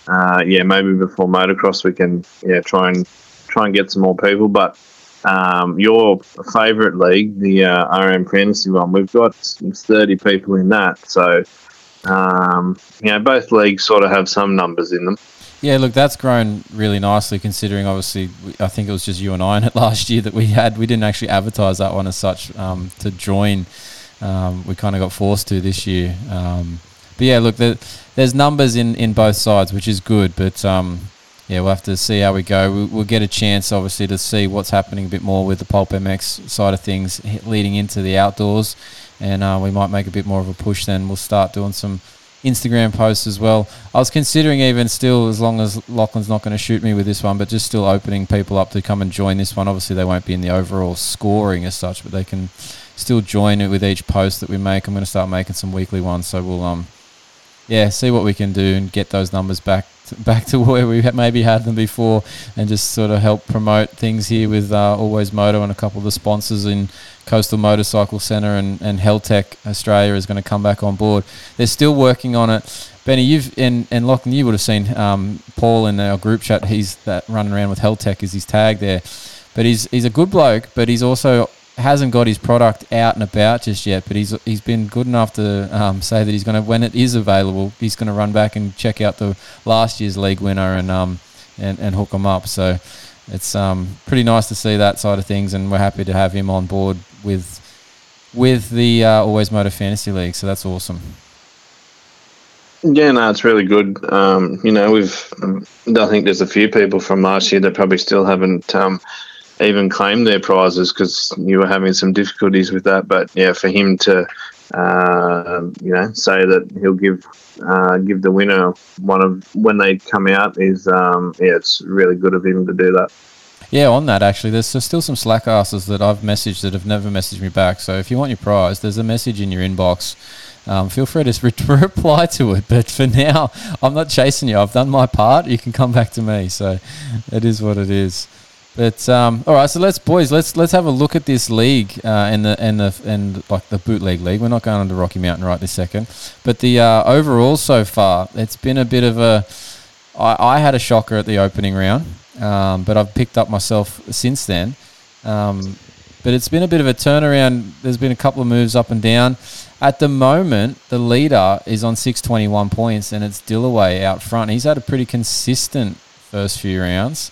uh, yeah, maybe before motocross we can yeah try and try and get some more people, but. Um, your favourite league, the uh, RM Fantasy one, we've got 30 people in that. So, um, you know, both leagues sort of have some numbers in them. Yeah, look, that's grown really nicely considering obviously I think it was just you and I in it last year that we had. We didn't actually advertise that one as such um, to join. Um, we kind of got forced to this year. Um, but yeah, look, there, there's numbers in, in both sides, which is good. But um, yeah, we'll have to see how we go. We, we'll get a chance, obviously, to see what's happening a bit more with the Pulp MX side of things leading into the outdoors. And uh, we might make a bit more of a push then. We'll start doing some Instagram posts as well. I was considering even still, as long as Lachlan's not going to shoot me with this one, but just still opening people up to come and join this one. Obviously, they won't be in the overall scoring as such, but they can still join it with each post that we make. I'm going to start making some weekly ones, so we'll um, yeah, see what we can do and get those numbers back back to where we maybe had them before, and just sort of help promote things here with uh, Always Moto and a couple of the sponsors in Coastal Motorcycle Centre and and Heltech Australia is going to come back on board. They're still working on it. Benny, you've and and Lachlan, you would have seen um, Paul in our group chat. He's that running around with Heltech is his tag there, but he's he's a good bloke, but he's also hasn't got his product out and about just yet, but he's he's been good enough to um, say that he's going to when it is available, he's going to run back and check out the last year's league winner and um and, and hook them up. So it's um pretty nice to see that side of things, and we're happy to have him on board with with the uh, Always Moto Fantasy League. So that's awesome. Yeah, no, it's really good. Um, you know, we've, I think there's a few people from last year that probably still haven't um, even claim their prizes because you were having some difficulties with that. But yeah, for him to, uh, you know, say that he'll give uh, give the winner one of when they come out is, um, yeah, it's really good of him to do that. Yeah, on that actually, there's still some slack asses that I've messaged that have never messaged me back. So if you want your prize, there's a message in your inbox. Um, feel free to re- reply to it. But for now, I'm not chasing you. I've done my part. You can come back to me. So it is what it is. But um, all right, so let's boys, let's let's have a look at this league uh, and the and the and like the bootleg league. We're not going on to Rocky Mountain right this second, but the uh, overall so far, it's been a bit of a. I, I had a shocker at the opening round, um, but I've picked up myself since then. Um, but it's been a bit of a turnaround. There's been a couple of moves up and down. At the moment, the leader is on 621 points, and it's Dillaway out front. He's had a pretty consistent first few rounds.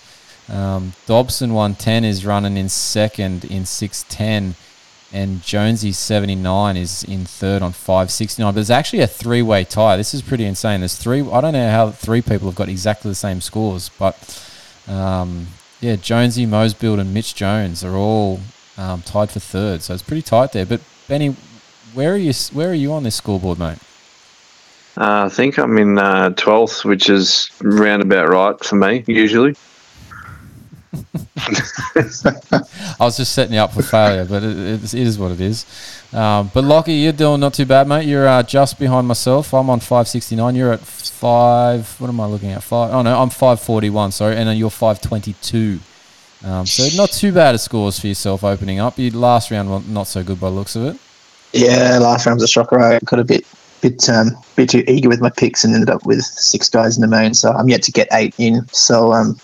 Um, Dobson 110 is running in second in 610, and Jonesy 79 is in third on 569. But there's actually a three way tie. This is pretty insane. There's three. I don't know how three people have got exactly the same scores, but um, yeah, Jonesy, Mosbuild, and Mitch Jones are all um, tied for third. So it's pretty tight there. But Benny, where are you? Where are you on this scoreboard, mate? Uh, I think I'm in uh, 12th, which is roundabout right for me, usually. I was just setting you up for failure, but it, it, it is what it is. Um, but Lockie, you're doing not too bad, mate. You're uh, just behind myself. I'm on 569. You're at five. What am I looking at? Five. Oh no, I'm 541. Sorry, and then you're 522. Um, so not too bad a scores for yourself opening up. Your last round well, not so good by looks of it. Yeah, last round was a shocker. I got a bit bit um bit too eager with my picks and ended up with six guys in the main. So I'm yet to get eight in. So um,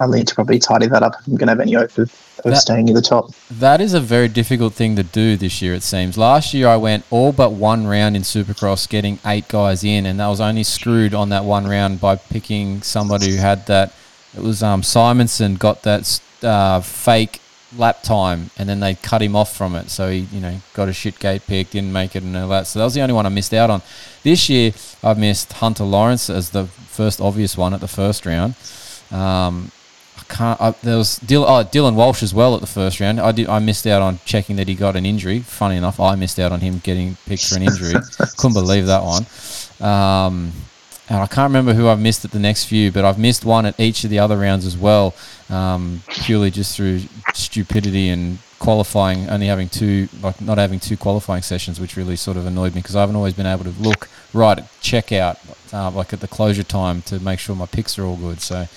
I need to probably tidy that up if I'm going to have any hope of, of That- staying near the top. That is a very difficult thing to do this year, it seems. Last year, I went all but one round in Supercross, getting eight guys in, and that was only screwed on that one round by picking somebody who had that. It was um, Simonson got that uh, fake lap time, and then they cut him off from it. So he, you know, got a shit gate pick, didn't make it, and all that. So that was the only one I missed out on. This year, I've missed Hunter Lawrence as the first obvious one at the first round. Um, I can't. I, there was Dylan, oh, Dylan Walsh as well at the first round. I did. I missed out on checking that he got an injury. Funny enough, I missed out on him getting picked for an injury. Couldn't believe that one. Um, and I can't remember who I've missed at the next few, but I've missed one at each of the other rounds as well, um, purely just through stupidity and qualifying, only having two, like not having two qualifying sessions, which really sort of annoyed me because I haven't always been able to look right at checkout, uh, like at the closure time, to make sure my picks are all good. So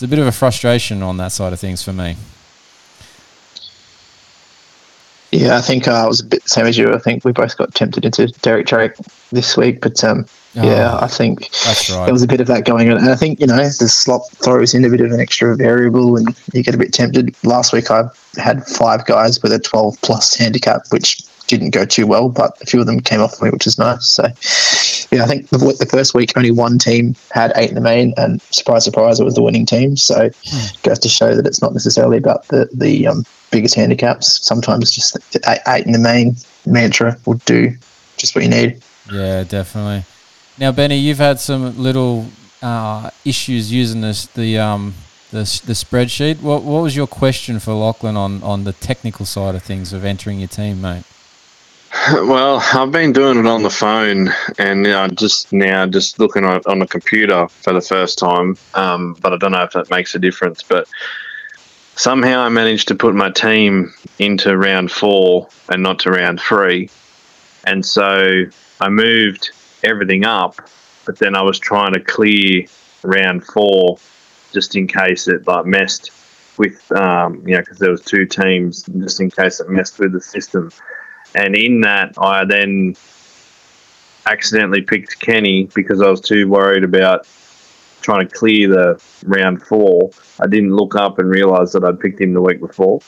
it's a bit of a frustration on that side of things for me. Yeah, I think uh, I was a bit same as you. I think we both got tempted into Derek Drake this week, but um, yeah, Oh, I think that's right. there was a bit of that going on. And I think, you know, the slot throws in a bit of an extra variable and you get a bit tempted. Last week I had five guys with a 12 plus handicap, which didn't go too well, but a few of them came off for me, which is nice. So, yeah, I think the, the first week only one team had eight in the main, and surprise, surprise, it was the winning team. So, it goes to show that it's not necessarily about the, the um, biggest handicaps. Sometimes just the eight, eight in the main mantra will do just what you need. Yeah, definitely. Now, Benny, you've had some little uh, issues using this the um the, the spreadsheet. What what was your question for Lachlan on on the technical side of things of entering your team, mate? Well, I've been doing it on the phone, and you know, just now just looking on on the computer for the first time. Um, but I don't know if that makes a difference. But somehow I managed to put my team into round four and not to round three, and so I moved everything up. But then I was trying to clear round four just in case it like messed with um, you know because there was two teams just in case it messed with the system and in that I then accidentally picked Kenny because I was too worried about trying to clear the round four. I didn't look up and realise that I'd picked him the week before.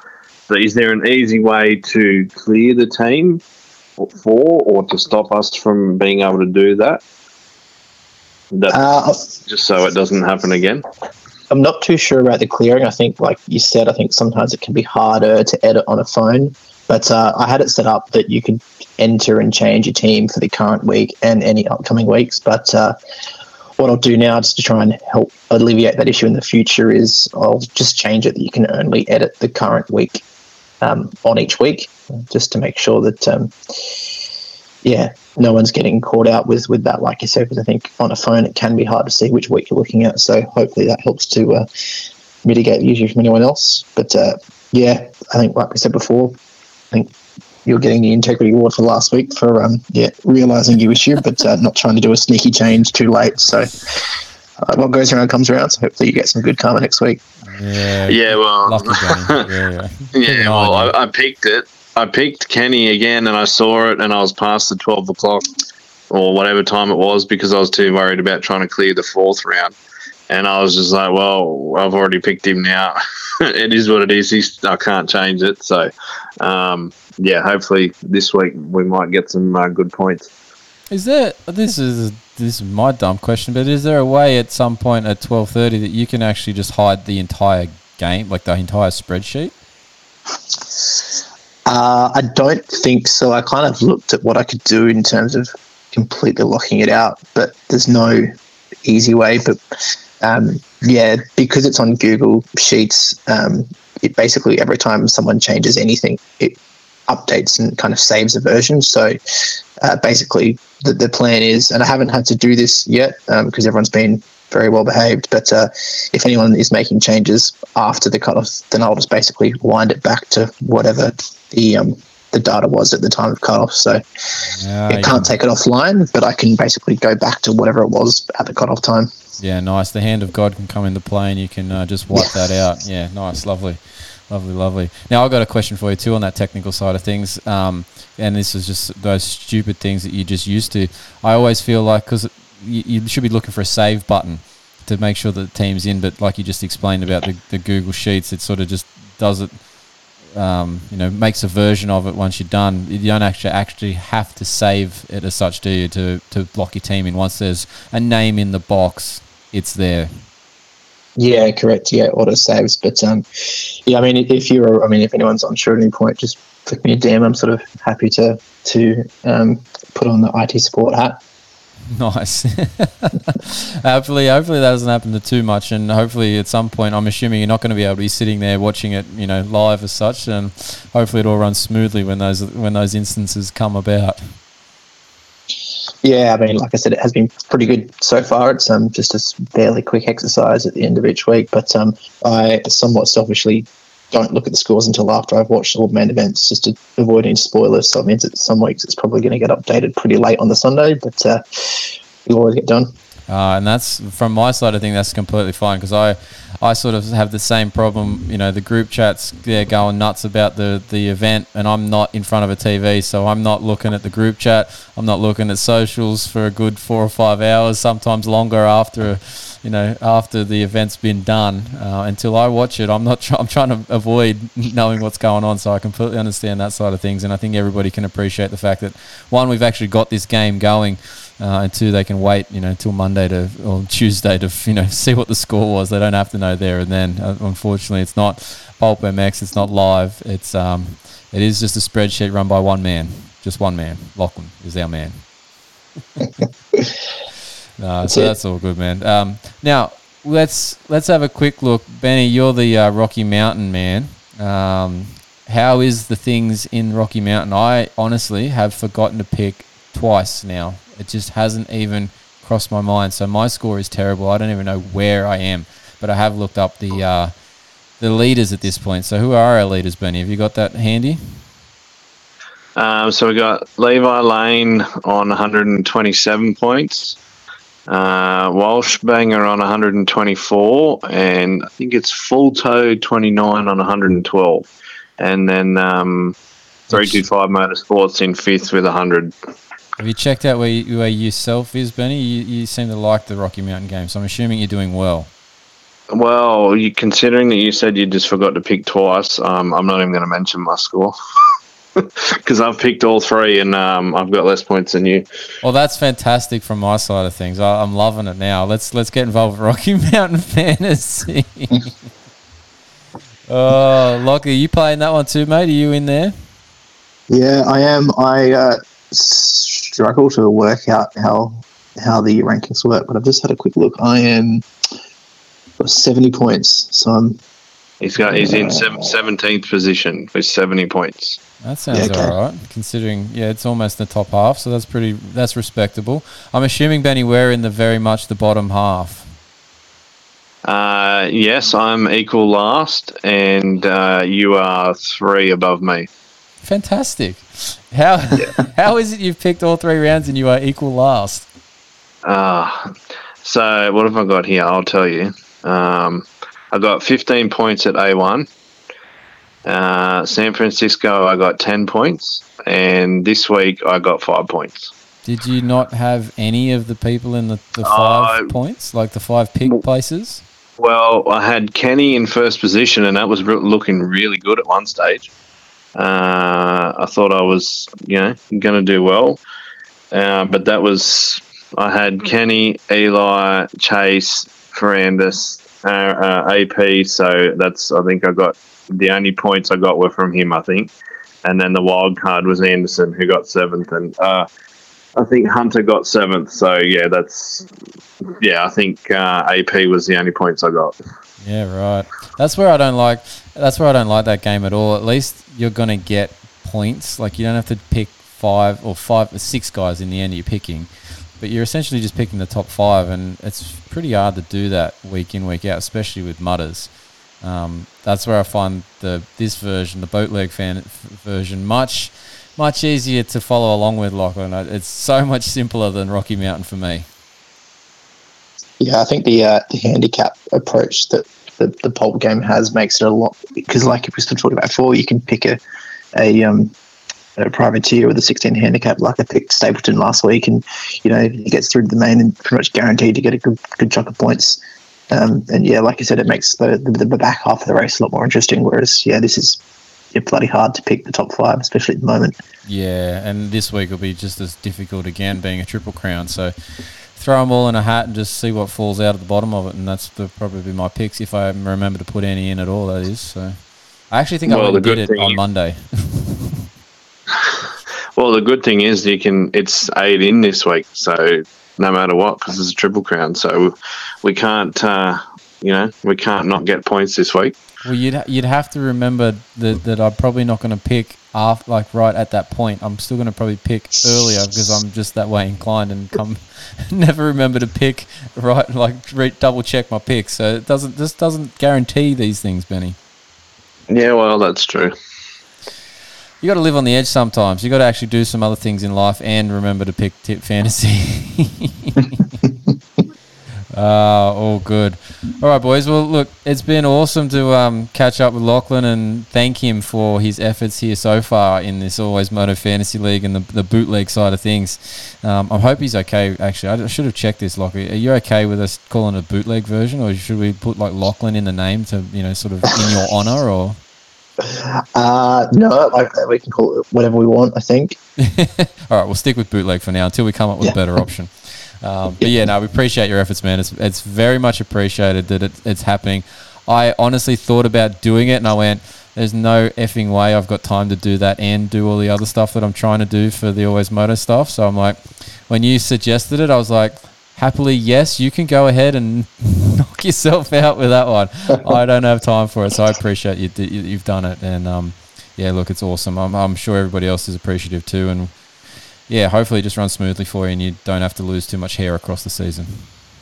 So, is there an easy way to clear the team for or to stop us from being able to do that? That Uh, just so it doesn't happen again. I'm not too sure about the clearing. I think, like you said, I think sometimes it can be harder to edit on a phone. But uh, I had it set up that you could enter and change your team for the current week and any upcoming weeks. But uh, what I'll do now, just to try and help alleviate that issue in the future, is I'll just change it that you can only edit the current week um, on each week, just to make sure that, um, yeah, no one's getting caught out with with that. Like you said, because I think on a phone it can be hard to see which week you're looking at. So hopefully that helps to uh, mitigate the issue from anyone else. But uh, yeah, I think like we said before, I think you're getting the integrity award for last week for um, yeah realizing your issue, but uh, not trying to do a sneaky change too late. So uh, what goes around comes around. So hopefully you get some good karma next week. Yeah, Yeah, well. Yeah, yeah. Yeah, well. I, I picked it. I picked Kenny again, and I saw it, and I was past the twelve o'clock or whatever time it was because I was too worried about trying to clear the fourth round. And I was just like, "Well, I've already picked him now. it is what it is. He's, I can't change it." So, um, yeah, hopefully this week we might get some uh, good points. Is there? This is this is my dumb question, but is there a way at some point at twelve thirty that you can actually just hide the entire game, like the entire spreadsheet? Uh, I don't think so. I kind of looked at what I could do in terms of completely locking it out, but there's no easy way. But um, yeah, because it's on Google Sheets, um, it basically every time someone changes anything, it updates and kind of saves a version. So uh, basically, the, the plan is, and I haven't had to do this yet um, because everyone's been very well behaved. But uh, if anyone is making changes after the cutoff, then I'll just basically wind it back to whatever the um, the data was at the time of cutoff. So Yeah, I can't take it offline, but I can basically go back to whatever it was at the cutoff time. Yeah, nice. The hand of God can come into play, and you can uh, just wipe that out. Yeah, nice, lovely, lovely, lovely. Now I've got a question for you too on that technical side of things. Um, and this is just those stupid things that you just used to. I always feel like because you, you should be looking for a save button to make sure that the team's in, but like you just explained about the, the Google Sheets, it sort of just does it. Um, you know, makes a version of it once you're done. You don't actually actually have to save it as such, do you? To to lock your team in. Once there's a name in the box, it's there. Yeah, correct. Yeah, auto saves. But um, yeah, I mean, if you're, I mean, if anyone's unsure at any point, just flick me a DM. I'm sort of happy to to um, put on the IT support hat. Nice. hopefully, hopefully that doesn't happen to too much, and hopefully at some point, I'm assuming you're not going to be able to be sitting there watching it, you know, live as such, and hopefully it all runs smoothly when those when those instances come about. Yeah, I mean, like I said, it has been pretty good so far. It's um just a fairly quick exercise at the end of each week, but um I somewhat selfishly don't look at the scores until after I've watched all the main events, just to avoid any spoilers. So it means that some weeks it's probably going to get updated pretty late on the Sunday, but uh, it'll always get done. Uh, and that's from my side. I think that's completely fine because I, I sort of have the same problem. You know, the group chats they're going nuts about the the event, and I'm not in front of a TV, so I'm not looking at the group chat. I'm not looking at socials for a good four or five hours, sometimes longer after, you know, after the event's been done. Uh, until I watch it, I'm not. Try- I'm trying to avoid knowing what's going on. So I completely understand that side of things, and I think everybody can appreciate the fact that one, we've actually got this game going. Uh, and two, they can wait, you know, until Monday to or Tuesday to, you know, see what the score was. They don't have to know there and then. Uh, unfortunately, it's not Pulp MX. It's not live. It's um, it is just a spreadsheet run by one man, just one man. Lachlan is our man. no, so it. that's all good, man. Um, now let's let's have a quick look, Benny. You're the uh, Rocky Mountain man. Um, how is the things in Rocky Mountain? I honestly have forgotten to pick twice now. It just hasn't even crossed my mind. So my score is terrible. I don't even know where I am, but I have looked up the uh, the leaders at this point. So who are our leaders, Benny? Have you got that handy? Um, so we got Levi Lane on 127 points, uh, Walsh Banger on 124, and I think it's Full Toe 29 on 112, and then um, 325 Motorsports in fifth with 100. Have you checked out where, you, where yourself is, Benny? You, you seem to like the Rocky Mountain game, so I'm assuming you're doing well. Well, you, considering that you said you just forgot to pick twice, um, I'm not even going to mention my score. Because I've picked all three and um, I've got less points than you. Well, that's fantastic from my side of things. I, I'm loving it now. Let's let's get involved with Rocky Mountain Fantasy. oh, Lockie, you playing that one too, mate? Are you in there? Yeah, I am. I uh, struggle to work out how how the rankings work, but I've just had a quick look. I am got 70 points, so I'm He's got he's in 17th position with 70 points. That sounds Yeah, okay. all right. Considering, yeah, it's almost the top half, so that's pretty. That's respectable. I'm assuming Benny, we're in the very much the bottom half. Uh, yes, I'm equal last, and uh, you are three above me. Fantastic. How how is it you've picked all three rounds and you are equal last? Uh, so what have I got here? I'll tell you. Um, I got 15 points at A1. Uh, San Francisco, I got 10 points, and this week I got five points. Did you not have any of the people in the, the five Uh, points, like the five pick places? Well, I had Kenny in first position, and that was re- looking really good at one stage. Uh, I thought I was, you know, going to do well, uh, but that was I had Kenny, Eli, Chase, Ferrandis, uh, AP. So that's I think I got the only points I got were from him. I think, and then the wild card was Anderson who got seventh, and uh, I think Hunter got seventh. So yeah, that's yeah. I think uh, AP was the only points I got. Yeah, right. That's where I don't like. That's where I don't like that game at all. At least you're gonna get points. Like you don't have to pick five or five, or six guys in the end. You're picking, but you're essentially just picking the top five, and it's pretty hard to do that week in week out, especially with mutters. Um, that's where I find the this version, the bootleg fan version, much much easier to follow along with. Lachlan, it's so much simpler than Rocky Mountain for me. Yeah, I think the uh, the handicap approach that the, the pulp game has makes it a lot because, like if we still talked about before, you can pick a a um a privateer with a 16 handicap, like I picked Stapleton last week, and you know he gets through to the main and pretty much guaranteed to get a good good chunk of points. Um, and yeah, like I said, it makes the, the, the back half of the race a lot more interesting. Whereas yeah, this is yeah, bloody hard to pick the top five, especially at the moment. Yeah, and this week will be just as difficult again, being a triple crown. So throw them all in a hat and just see what falls out at the bottom of it, and that's the, probably my picks if I remember to put any in at all. That is. So I actually think Well, I the did good it on Monday. Well, the good thing is you can. It's eight in this week, so no matter what, because it's a triple crown, so we can't. Uh, you know, we can't not get points this week. Well, you'd ha- you'd have to remember that, that I'm probably not going to pick after like right at that point. I'm still going to probably pick earlier because I'm just that way inclined and come never remember to pick right like re- double check my picks. So it doesn't this doesn't guarantee these things, Benny. Yeah, well, that's true. You got to live on the edge sometimes. You got to actually do some other things in life and remember to pick tip fantasy. Ah, all good. All right, boys. Well, look, it's been awesome to um, catch up with Lachlan and thank him for his efforts here so far in this Always Moto Fantasy League and the, the bootleg side of things. Um, I hope he's okay. Actually, I should have checked this, Lachlan. Are you okay with us calling it a bootleg version, or should we put like Lachlan in the name to you know sort of in your honor, or? Uh, no, like, we can call it whatever we want. I think. All right, we'll stick with bootleg for now until we come up with Yeah. a better option. Um, but yeah, no, we appreciate your efforts, man. It's it's very much appreciated that it, it's happening. I honestly thought about doing it, and I went, "There's no effing way I've got time to do that and do all the other stuff that I'm trying to do for the Always Moto stuff." So I'm like, when you suggested it, I was like, happily, yes, you can go ahead and knock yourself out with that one. I don't have time for it, so I appreciate you. You've done it, and um, yeah, look, it's awesome. I'm, I'm sure everybody else is appreciative too, and yeah, hopefully it just runs smoothly for you, and you don't have to lose too much hair across the season.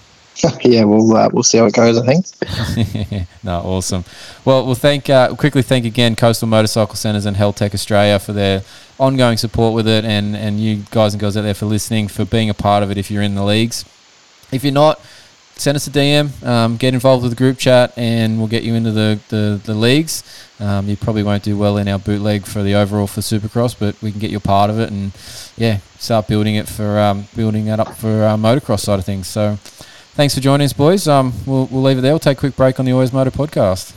yeah, we'll uh, we'll see how it goes. I think. no, awesome. Well, we'll thank uh, quickly thank again Coastal Motorcycle Centres and Heltech Australia for their ongoing support with it, and and you guys and girls out there for listening, for being a part of it. If you're in the leagues, if you're not, send us a DM, um, get involved with the group chat, and we'll get you into the the, the leagues. Um, you probably won't do well in our bootleg for the overall for Supercross, but we can get you a part of it, and yeah, start building it for um, building that up for our motocross side of things. So. Thanks for joining us, boys. Um, we'll, we'll leave it there. We'll take a quick break on the Always Moto podcast.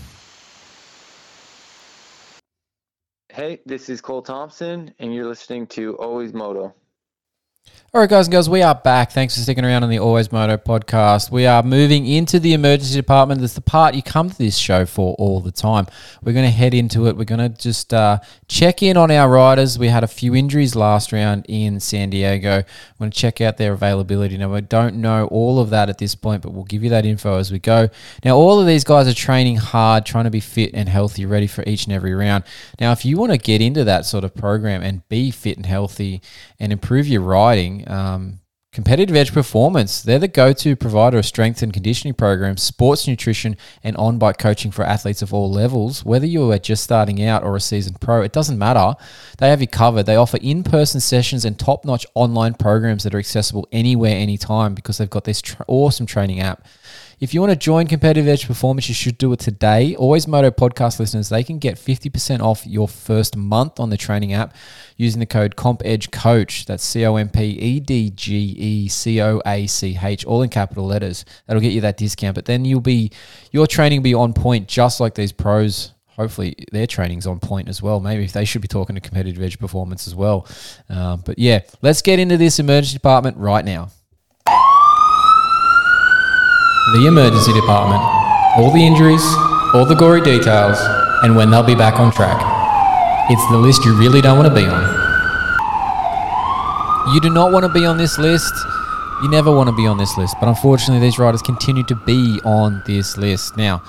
Hey, this is Cole Thompson, and you're listening to Always Moto. All right, guys and girls, we are back. Thanks for sticking around on the Always Moto podcast. We are moving into the emergency department. That's the part you come to this show for all the time. We're going to head into it. We're going to just uh, check in on our riders. We had a few injuries last round in San Diego. We're going to check out their availability. Now, we don't know all of that at this point, but we'll give you that info as we go. Now, all of these guys are training hard, trying to be fit and healthy, ready for each and every round. Now, if you want to get into that sort of program and be fit and healthy and improve your riding, um, Competitive Edge Performance, they're the go to provider of strength and conditioning programs, sports nutrition, and on bike coaching for athletes of all levels. Whether you are just starting out or a seasoned pro, it doesn't matter. They have you covered. They offer in person sessions and top notch online programs that are accessible anywhere, anytime because they've got this tr- awesome training app. If you want to join Competitive Edge Performance, you should do it today. Always Moto podcast listeners, they can get 50% off your first month on the training app using the code CompEdgeCoach. That's C O M P E D G E C O A C H, all in capital letters. That'll get you that discount. But then you'll be your training will be on point, just like these pros. Hopefully, their training's on point as well. Maybe if they should be talking to Competitive Edge Performance as well. Um, but yeah, let's get into this emergency department right now. The emergency department, all the injuries, all the gory details, and when they'll be back on track. It's the list you really don't want to be on. You do not want to be on this list. You never want to be on this list. But unfortunately, these riders continue to be on this list. Now,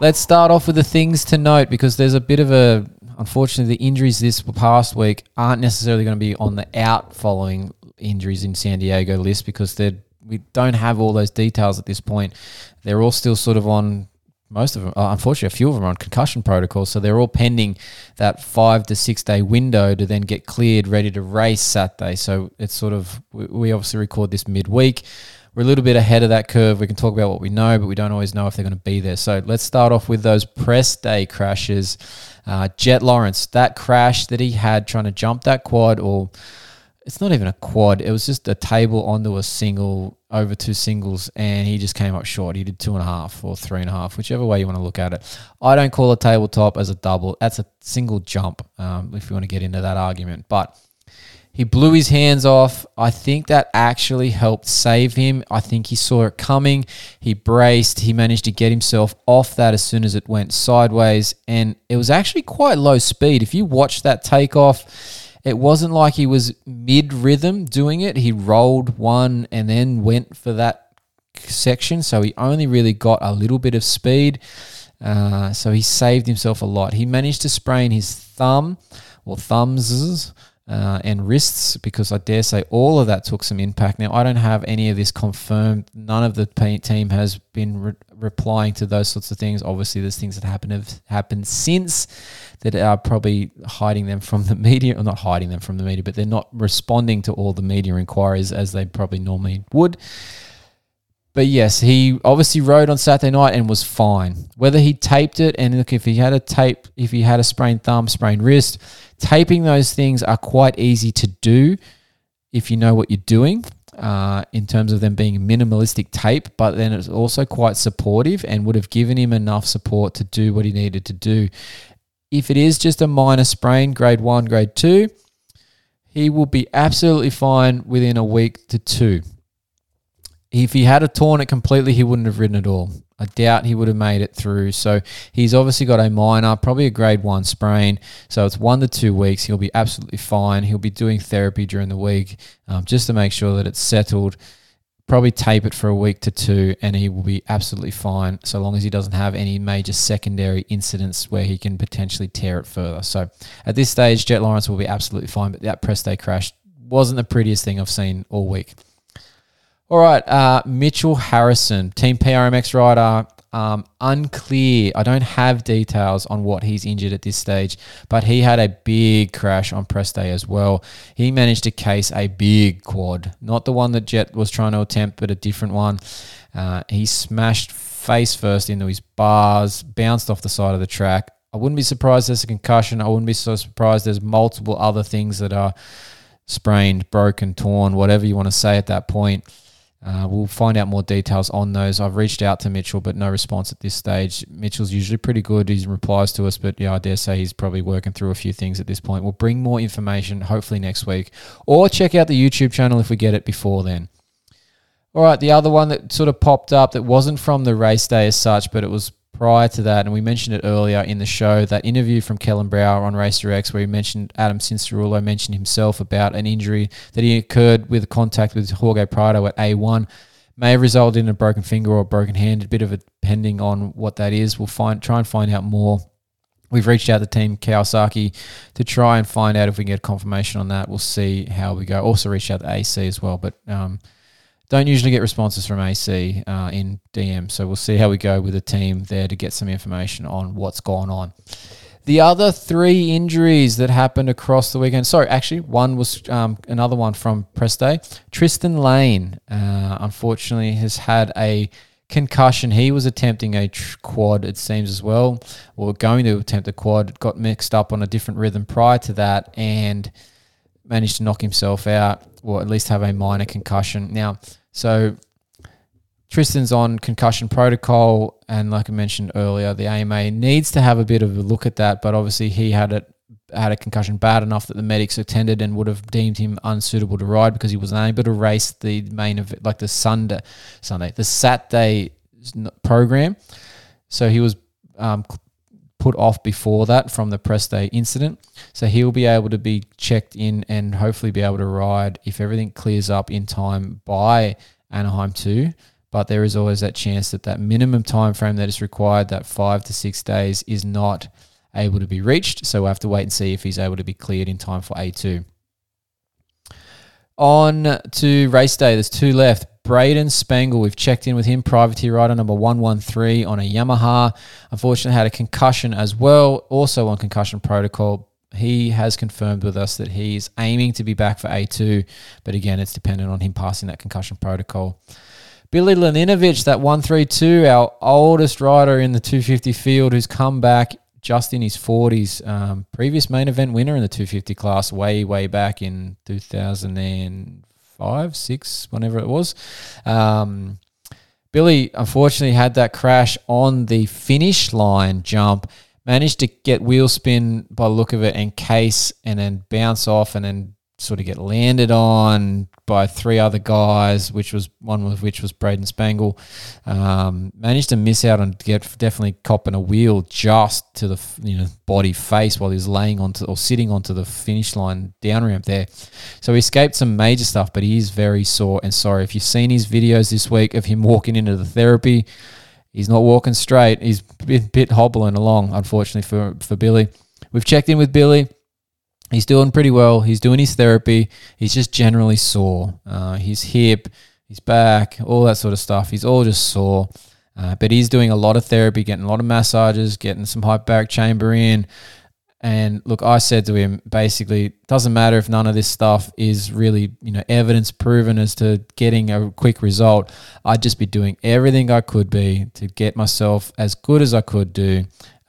let's start off with the things to note because there's a bit of a. Unfortunately, the injuries this past week aren't necessarily going to be on the out following injuries in San Diego list because they're we don't have all those details at this point. They're all still sort of on most of them, uh, unfortunately, a few of them are on concussion protocols, so they're all pending that five to six day window to then get cleared, ready to race Saturday. So it's sort of we, we obviously record this midweek. We're a little bit ahead of that curve. We can talk about what we know, but we don't always know if they're going to be there. So let's start off with those press day crashes. Uh, Jett Lawrence, that crash that he had trying to jump that quad or it's not even a quad. It was just a table onto a single over two singles, and he just came up short. He did two and a half or three and a half, whichever way you want to look at it. I don't call a tabletop as a double. That's a single jump, um, if you want to get into that argument. But he blew his hands off. I think that actually helped save him. I think he saw it coming. He braced. He managed to get himself off that as soon as it went sideways, and it was actually quite low speed. If you watch that takeoff it wasn't like he was mid rhythm doing it. He rolled one and then went for that section. So he only really got a little bit of speed. Uh, so he saved himself a lot. He managed to sprain his thumb or thumbs uh, and wrists because I dare say all of that took some impact. Now, I don't have any of this confirmed. None of the team has been re- replying to those sorts of things. Obviously, there's things that happen have happened since that are probably hiding them from the media, or not hiding them from the media, but they're not responding to all the media inquiries as they probably normally would. But yes, he obviously rode on Saturday night and was fine. Whether he taped it and look, if he had a tape, if he had a sprained thumb, sprained wrist, taping those things are quite easy to do if you know what you're doing. Uh, in terms of them being minimalistic tape, but then it's also quite supportive and would have given him enough support to do what he needed to do. If it is just a minor sprain, grade one, grade two, he will be absolutely fine within a week to two. If he had a torn it completely, he wouldn't have ridden at all. I doubt he would have made it through. So he's obviously got a minor, probably a grade one sprain. So it's one to two weeks. He'll be absolutely fine. He'll be doing therapy during the week um, just to make sure that it's settled. Probably tape it for a week to two, and he will be absolutely fine so long as he doesn't have any major secondary incidents where he can potentially tear it further. So at this stage, Jett Lawrence will be absolutely fine, but that press day crash wasn't the prettiest thing I've seen all week. All right, uh, Mitchell Harrison, Team PRMX rider. Um, unclear. I don't have details on what he's injured at this stage, but he had a big crash on press day as well. He managed to case a big quad, not the one that Jett was trying to attempt, but a different one. Uh, he smashed face first into his bars, bounced off the side of the track. I wouldn't be surprised there's a concussion. I wouldn't be so surprised there's multiple other things that are sprained, broken, torn, whatever you want to say at that point. Uh, we'll find out more details on those. I've reached out to Mitchell, but no response at this stage. Mitchell's usually pretty good. He replies to us, but yeah, I dare say he's probably working through a few things at this point. We'll bring more information hopefully next week, or check out the YouTube channel if we get it before then. All right, the other one that sort of popped up that wasn't from the race day as such, but it was prior to that, and we mentioned it earlier in the show, that interview from Kellen Brauer on Racer X, where he mentioned Adam Cianciarulo mentioned himself about an injury that he occurred with contact with Jorge Prado at A1. May have resulted in a broken finger or a broken hand, a bit of it depending on what that is. We'll find try and find out more. We've reached out to Team Kawasaki to try and find out if we can get confirmation on that. We'll see how we go. Also reached out to AC as well, but um, don't usually get responses from AC uh, in DM. So we'll see how we go with the team there to get some information on what's gone on. The other three injuries that happened across the weekend. Sorry, actually, one was um, another one from press day. Tristan Lane, uh, unfortunately, has had a concussion. He was attempting a tr- quad, it seems as well, or going to attempt a quad. Got mixed up on a different rhythm prior to that, and managed to knock himself out, or at least have a minor concussion. Now, so Tristan's on concussion protocol, and like I mentioned earlier, the AMA needs to have a bit of a look at that. But obviously, he had it had a concussion bad enough that the medics attended and would have deemed him unsuitable to ride because he was unable to race the main event, like the Sunday, Sunday, the Saturday program. So he was um, put off before that from the press day incident. So he'll be able to be checked in and hopefully be able to ride if everything clears up in time by Anaheim 2. But there is always that chance that that minimum time frame that is required, that five to six days, is not able to be reached. So we'll have to wait and see if he's able to be cleared in time for A2. On to race day, there's two left. Braden Spangle, we've checked in with him, privateer rider number 113 on a Yamaha. Unfortunately, had a concussion as well, also on concussion protocol. He has confirmed with us that he's aiming to be back for A2, but again, it's dependent on him passing that concussion protocol. Billy Laninovich, that 132, our oldest rider in the 250 field, who's come back just in his 40s. Um, previous main event winner in the 250 class, way, way back in 2005, 6, whenever it was. Um, Billy unfortunately had that crash on the finish line jump. Managed to get wheel spin by the look of it and case and then bounce off and then sort of get landed on by three other guys, which was one of which was Braden Spangle. Um, managed to miss out on get definitely copping a wheel just to the you know body face while he was laying onto or sitting onto the finish line down ramp there. So he escaped some major stuff, but he is very sore and sorry. If you've seen his videos this week of him walking into the therapy, he's not walking straight. He's a bit, bit hobbling along, unfortunately for for Billy. We've checked in with Billy. He's doing pretty well. He's doing his therapy. He's just generally sore. Uh, his hip, his back, all that sort of stuff. He's all just sore. Uh, but he's doing a lot of therapy, getting a lot of massages, getting some hyperbaric chamber in. And look, I said to him, basically, doesn't matter if none of this stuff is really, you know, evidence proven as to getting a quick result. I'd just be doing everything I could be to get myself as good as I could do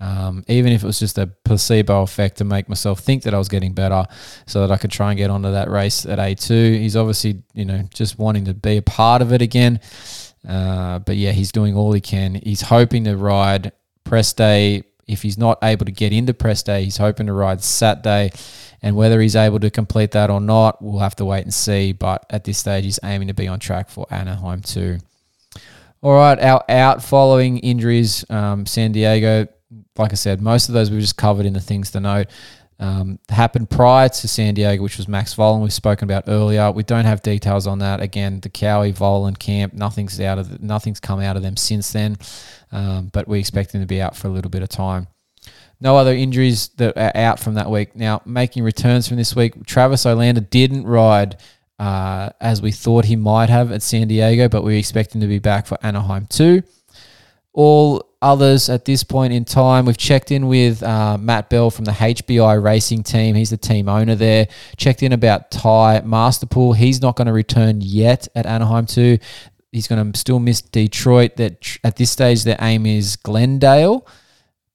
um, even if it was just a placebo effect to make myself think that I was getting better so that I could try and get onto that race at A2. He's obviously, you know, just wanting to be a part of it again. Uh, but yeah, he's doing all he can. He's hoping to ride press day. If he's not able to get into press day, he's hoping to ride Saturday. And whether he's able to complete that or not, we'll have to wait and see. But at this stage, he's aiming to be on track for Anaheim too. All right, our out following injuries, um, San Diego, like I said, most of those we've just covered in the things to note. Um, happened prior to San Diego, which was Max Vohland we've spoken about earlier. We don't have details on that. Again, the Cowie Vohland camp, nothing's out of nothing's come out of them since then, um, but we expect them to be out for a little bit of time. No other injuries that are out from that week. Now, making returns from this week, Travis Olander didn't ride uh, as we thought he might have at San Diego, but we expect him to be back for Anaheim too. All others at this point in time, we've checked in with uh, Matt Bell from the HBI racing team. He's the team owner there. Checked in about Ty Masterpool. He's not going to return yet at Anaheim 2. He's going to still miss Detroit. That at this stage, their aim is Glendale,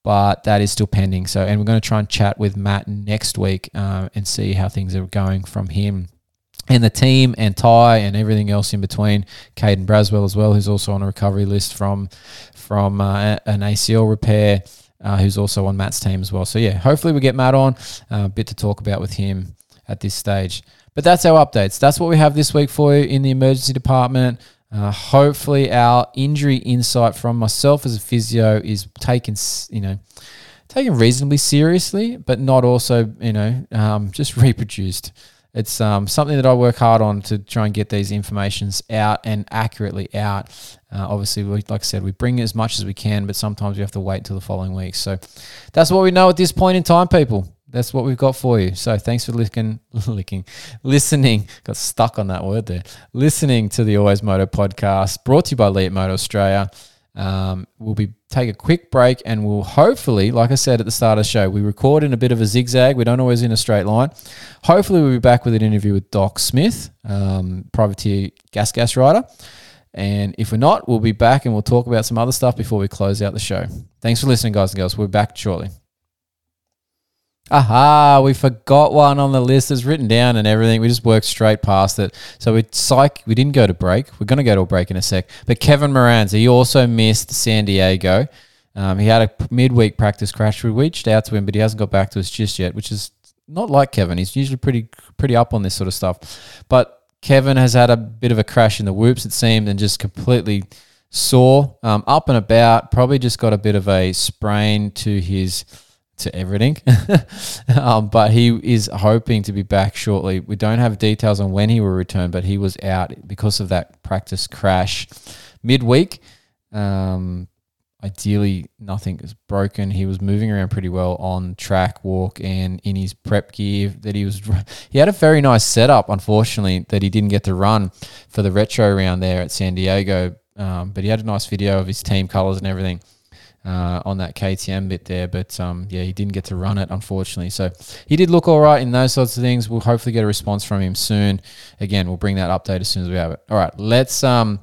but that is still pending. So, and we're going to try and chat with Matt next week uh, and see how things are going from him and the team and Ty and everything else in between. Caden Braswell as well, who's also on a recovery list from from uh, an ACL repair, uh, who's also on Matt's team as well. So yeah, hopefully we get Matt on. Uh, a bit to talk about with him at this stage. But that's our updates. That's what we have this week for you in the emergency department. Uh, hopefully, our injury insight from myself as a physio is taken, you know, taken reasonably seriously, but not also, you know, um, just reproduced. It's um, something that I work hard on to try and get these informations out and accurately out. Uh, obviously, we, like I said, we bring as much as we can, but sometimes we have to wait until the following week. So that's what we know at this point in time, people. That's what we've got for you. So thanks for licking, licking, listening. Got stuck on that word there. Listening to the Always Moto podcast, brought to you by Leatt Moto Australia. Um, we'll be take a quick break and we'll hopefully, like I said at the start of the show, we record in a bit of a zigzag. We don't always in a straight line. Hopefully, we'll be back with an interview with Doc Smith, um, privateer gas gas rider. And if we're not, we'll be back and we'll talk about some other stuff before we close out the show. Thanks for listening, guys and girls. We'll be back shortly. Aha, we forgot one on the list. It's written down and everything. We just worked straight past it. So we psych we didn't go to break. We're gonna go to a break in a sec. But Kevin Moranz, he also missed San Diego. Um, he had a midweek practice crash. We reached out to him, but he hasn't got back to us just yet, which is not like Kevin. He's usually pretty pretty up on this sort of stuff. But Kevin has had a bit of a crash in the whoops, it seemed, and just completely sore, um, up and about. Probably just got a bit of a sprain to his to everything. um, but he is hoping to be back shortly. We don't have details on when he will return, but he was out because of that practice crash midweek. Um, ideally, nothing is broken. He was moving around pretty well on track, walk, and in his prep gear. That he was, he had a very nice setup. Unfortunately, that he didn't get to run for the retro round there at San Diego. Um, but he had a nice video of his team colors and everything uh, on that KTM bit there. But um, yeah, he didn't get to run it, unfortunately. So he did look all right in those sorts of things. We'll hopefully get a response from him soon. Again, we'll bring that update as soon as we have it. All right, let's. Um,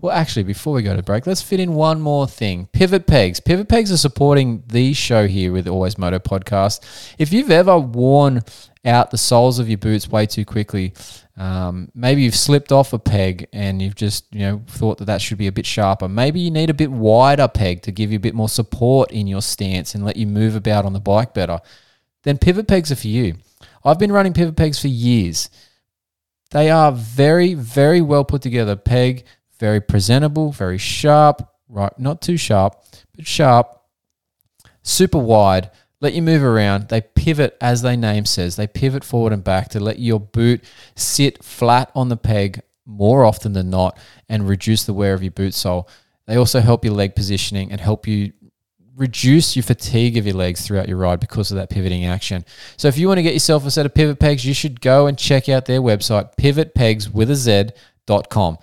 well, actually, before we go to break, let's fit in one more thing. Pivot pegs. Pivot pegs are supporting the show here with Always Moto podcast. If you've ever worn out the soles of your boots way too quickly, um, maybe you've slipped off a peg and you've just you know thought that that should be a bit sharper. Maybe you need a bit wider peg to give you a bit more support in your stance and let you move about on the bike better. Then pivot pegs are for you. I've been running pivot pegs for years. They are very, very well put together. Peg, very presentable, very sharp, right? Not too sharp, but sharp, super wide. Let you move around. They pivot, as their name says. They pivot forward and back to let your boot sit flat on the peg more often than not and reduce the wear of your boot sole. They also help your leg positioning and help you reduce your fatigue of your legs throughout your ride because of that pivoting action. So if you want to get yourself a set of pivot pegs, you should go and check out their website, pivotpegs with a Z.com.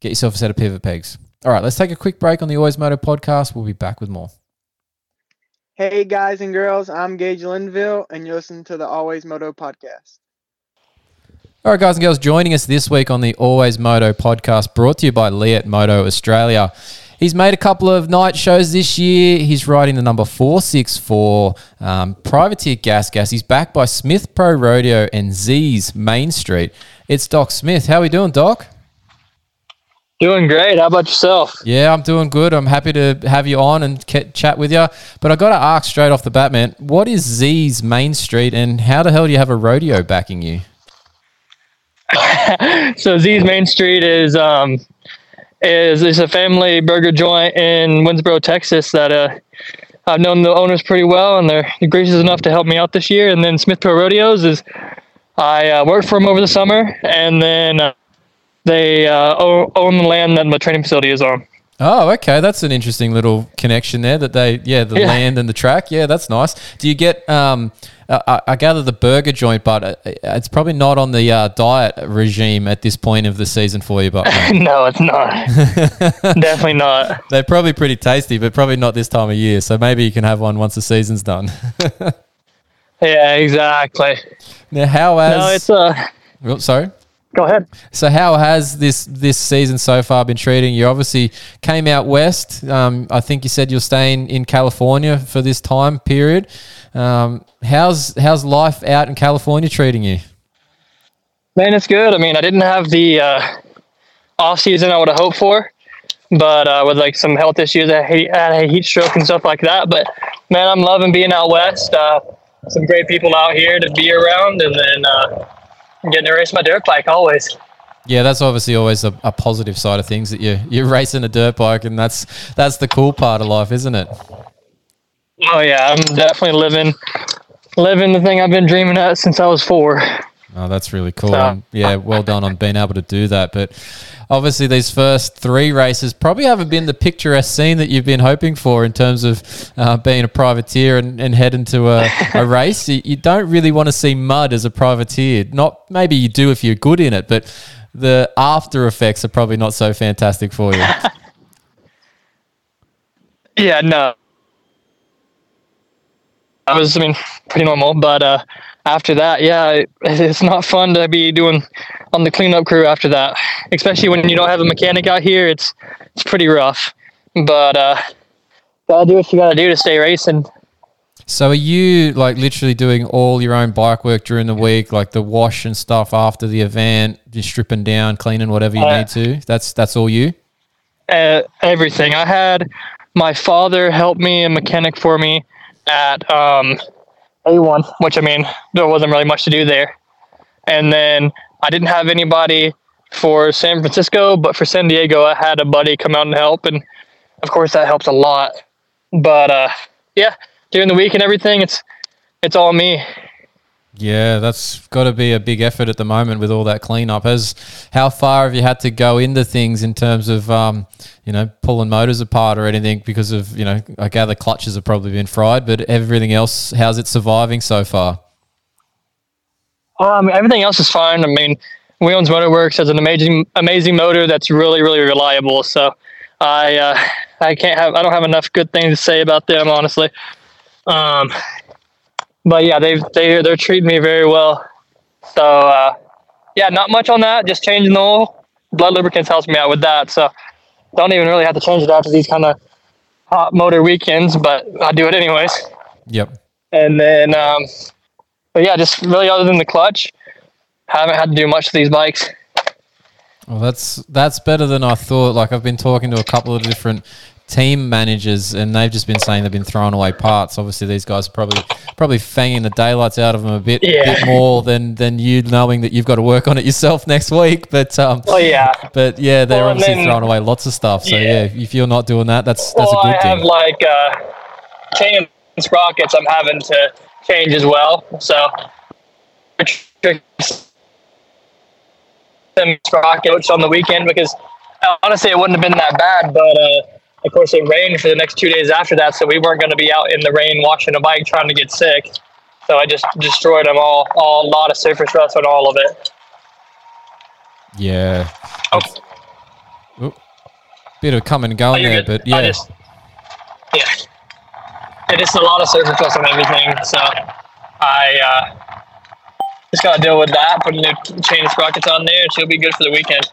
Get yourself a set of pivot pegs. All right, let's take a quick break on the Always Moto podcast. We'll be back with more. Hey guys and girls, I'm Gage Linville, and you're listening to the Always Moto podcast. All right, guys and girls, joining us this week on the Always Moto podcast, brought to you by Leatt Moto Australia. He's made a couple of night shows this year. He's riding the number 464 um, Privateer Gas Gas. He's backed by Smith Pro Rodeo and Z's Main Street. It's Doc Smith. How are we doing, Doc? Doing great. How about yourself? Yeah, I'm doing good. I'm happy to have you on and ke- chat with you. But I got to ask straight off the bat, man, what is Z's Main Street and how the hell do you have a rodeo backing you? so Z's Main Street is um, is is a family burger joint in Winnsboro, Texas that uh, I've known the owners pretty well, and they're gracious enough to help me out this year. And then Smith Pro Rodeos is I uh, worked for them over the summer, and then uh, they uh, own the land that the training facility is on. Oh, okay. That's an interesting little connection there. That they, yeah, the Yeah. land and the track. Yeah, that's nice. Do you get? Um, I, I gather the burger joint, but uh, it's probably not on the uh, diet regime at this point of the season for you. But no, it's not. Definitely not. they're probably pretty tasty, but probably not this time of year. So maybe you can have one once the season's done. Yeah, exactly. now, how has? No, it's uh. Oh, sorry. Go ahead. So how has this this season so far been treating you? Obviously came out west. Um, I think you said you're staying in California for this time period. Um, how's how's life out in California treating you? Man, it's good. I mean, I didn't have the uh, off season I would have hoped for, but uh, with like some health issues, I had, a heat stroke and stuff like that. But man, I'm loving being out west. Uh, some great people out here to be around, and then uh, getting to race my dirt bike always. Yeah, that's obviously always a, a positive side of things that you you're racing a dirt bike, and that's that's the cool part of life, isn't it? Oh yeah, I'm definitely living living the thing I've been dreaming of since I was four. Oh, that's really cool. So- yeah, well done on being able to do that. But obviously, these first three races probably haven't been the picturesque scene that you've been hoping for in terms of uh, being a privateer and, and heading to a, a race. You, you don't really want to see mud as a privateer. Not maybe you do if you're good in it, but the after effects are probably not so fantastic for you. Yeah, no. I was, I mean, pretty normal, but uh, after that, yeah, it, it's not fun to be doing on the cleanup crew after that, especially when you don't have a mechanic out here. It's it's pretty rough, but uh, gotta do what you gotta do to stay racing. So are you like literally doing all your own bike work during the week, like the wash and stuff after the event, just stripping down, cleaning whatever you Uh, need to? That's that's all you. uh, everything. I had my father help me, a mechanic for me at um, A1, which I mean, there wasn't really much to do there. And then I didn't have anybody for San Francisco, but for San Diego, I had a buddy come out and help, and of course that helps a lot. But uh, yeah, during the week and everything, it's it's all me. Yeah, that's got to be a big effort at the moment with all that cleanup. As how far have you had to go into things in terms of um, you know pulling motors apart or anything? Because of you know, I gather clutches have probably been fried, but everything else, how's it surviving so far? Um, everything else is fine. I mean, Wheelens Motorworks has an amazing amazing motor that's really really reliable. So I uh, I can't have I don't have enough good things to say about them honestly. Um, but yeah, they've they they're treating me very well. So uh, yeah, not much on that. Just changing the oil. Blud lubricants helps me out with that. So don't even really have to change it after these kind of hot motor weekends, but I do it anyways. Yep. And then, um, but yeah, just really other than the clutch, haven't had to do much to these bikes. Well, that's that's better than I thought. Like I've been talking to a couple of different team managers, and they've just been saying they've been throwing away parts. Obviously, these guys are probably probably fanging the daylights out of them a bit, Yeah. bit more than than you knowing that you've got to work on it yourself next week. But um, Oh yeah. but yeah, they're Well, obviously then- throwing away lots of stuff. So Yeah. yeah, if you're not doing that, that's that's well, a good I have thing. like uh, chain sprockets. I'm having to change as well. So them sprockets on the weekend because honestly, it wouldn't have been that bad. But uh, of course, it rained for the next two days after that, so we weren't going to be out in the rain washing a bike trying to get sick. So I just destroyed them all, all a lot of surface rust on all of it. Yeah. Oh. Oop. Bit of come and go you're there, good. but yeah. just- yeah, it is a lot of surface rust on everything. So I uh, just got to deal with that. Put a new chain of sprockets on there, and she'll be good for the weekend.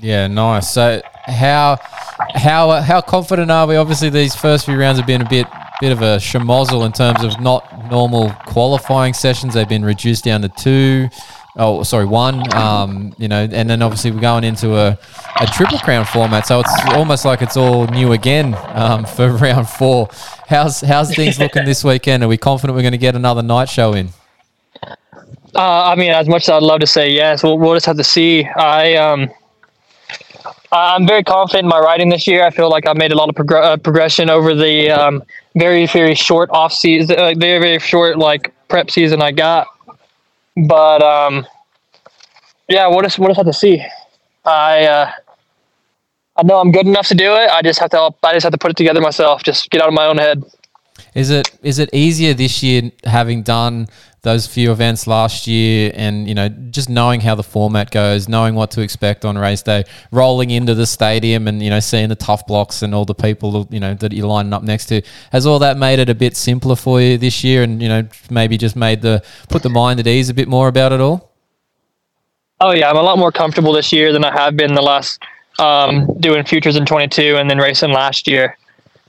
Yeah, nice. So how how how confident are we? Obviously, these first few rounds have been a bit bit of a schmozzle in terms of not normal qualifying sessions. They've been reduced down to two. Oh, sorry, one. Um, you know, and then obviously we're going into a, a triple crown format, so it's almost like it's all new again um, for round four. How's how's things looking this weekend? Are we confident we're going to get another night show in? Uh, I mean, as much as I'd love to say yes, we'll, we'll just have to see. I um, I'm very confident in my riding this year. I feel like I made a lot of uh, progression over the um, very very short off season, uh, very very short like prep season I got. But um, yeah, we'll just we'll just have to see. I uh, I know I'm good enough to do it. I just have to I just have to put it together myself. Just get out of my own head. Is it is it easier this year having done those few events last year and you know just knowing how the format goes, knowing what to expect on race day, rolling into the stadium and you know seeing the tough blocks and all the people you know that you're lining up next to, has all that made it a bit simpler for you this year and you know maybe just made the put the mind at ease a bit more about it all? Oh yeah, I'm a lot more comfortable this year than I have been the last um, doing futures in 22 and then racing last year.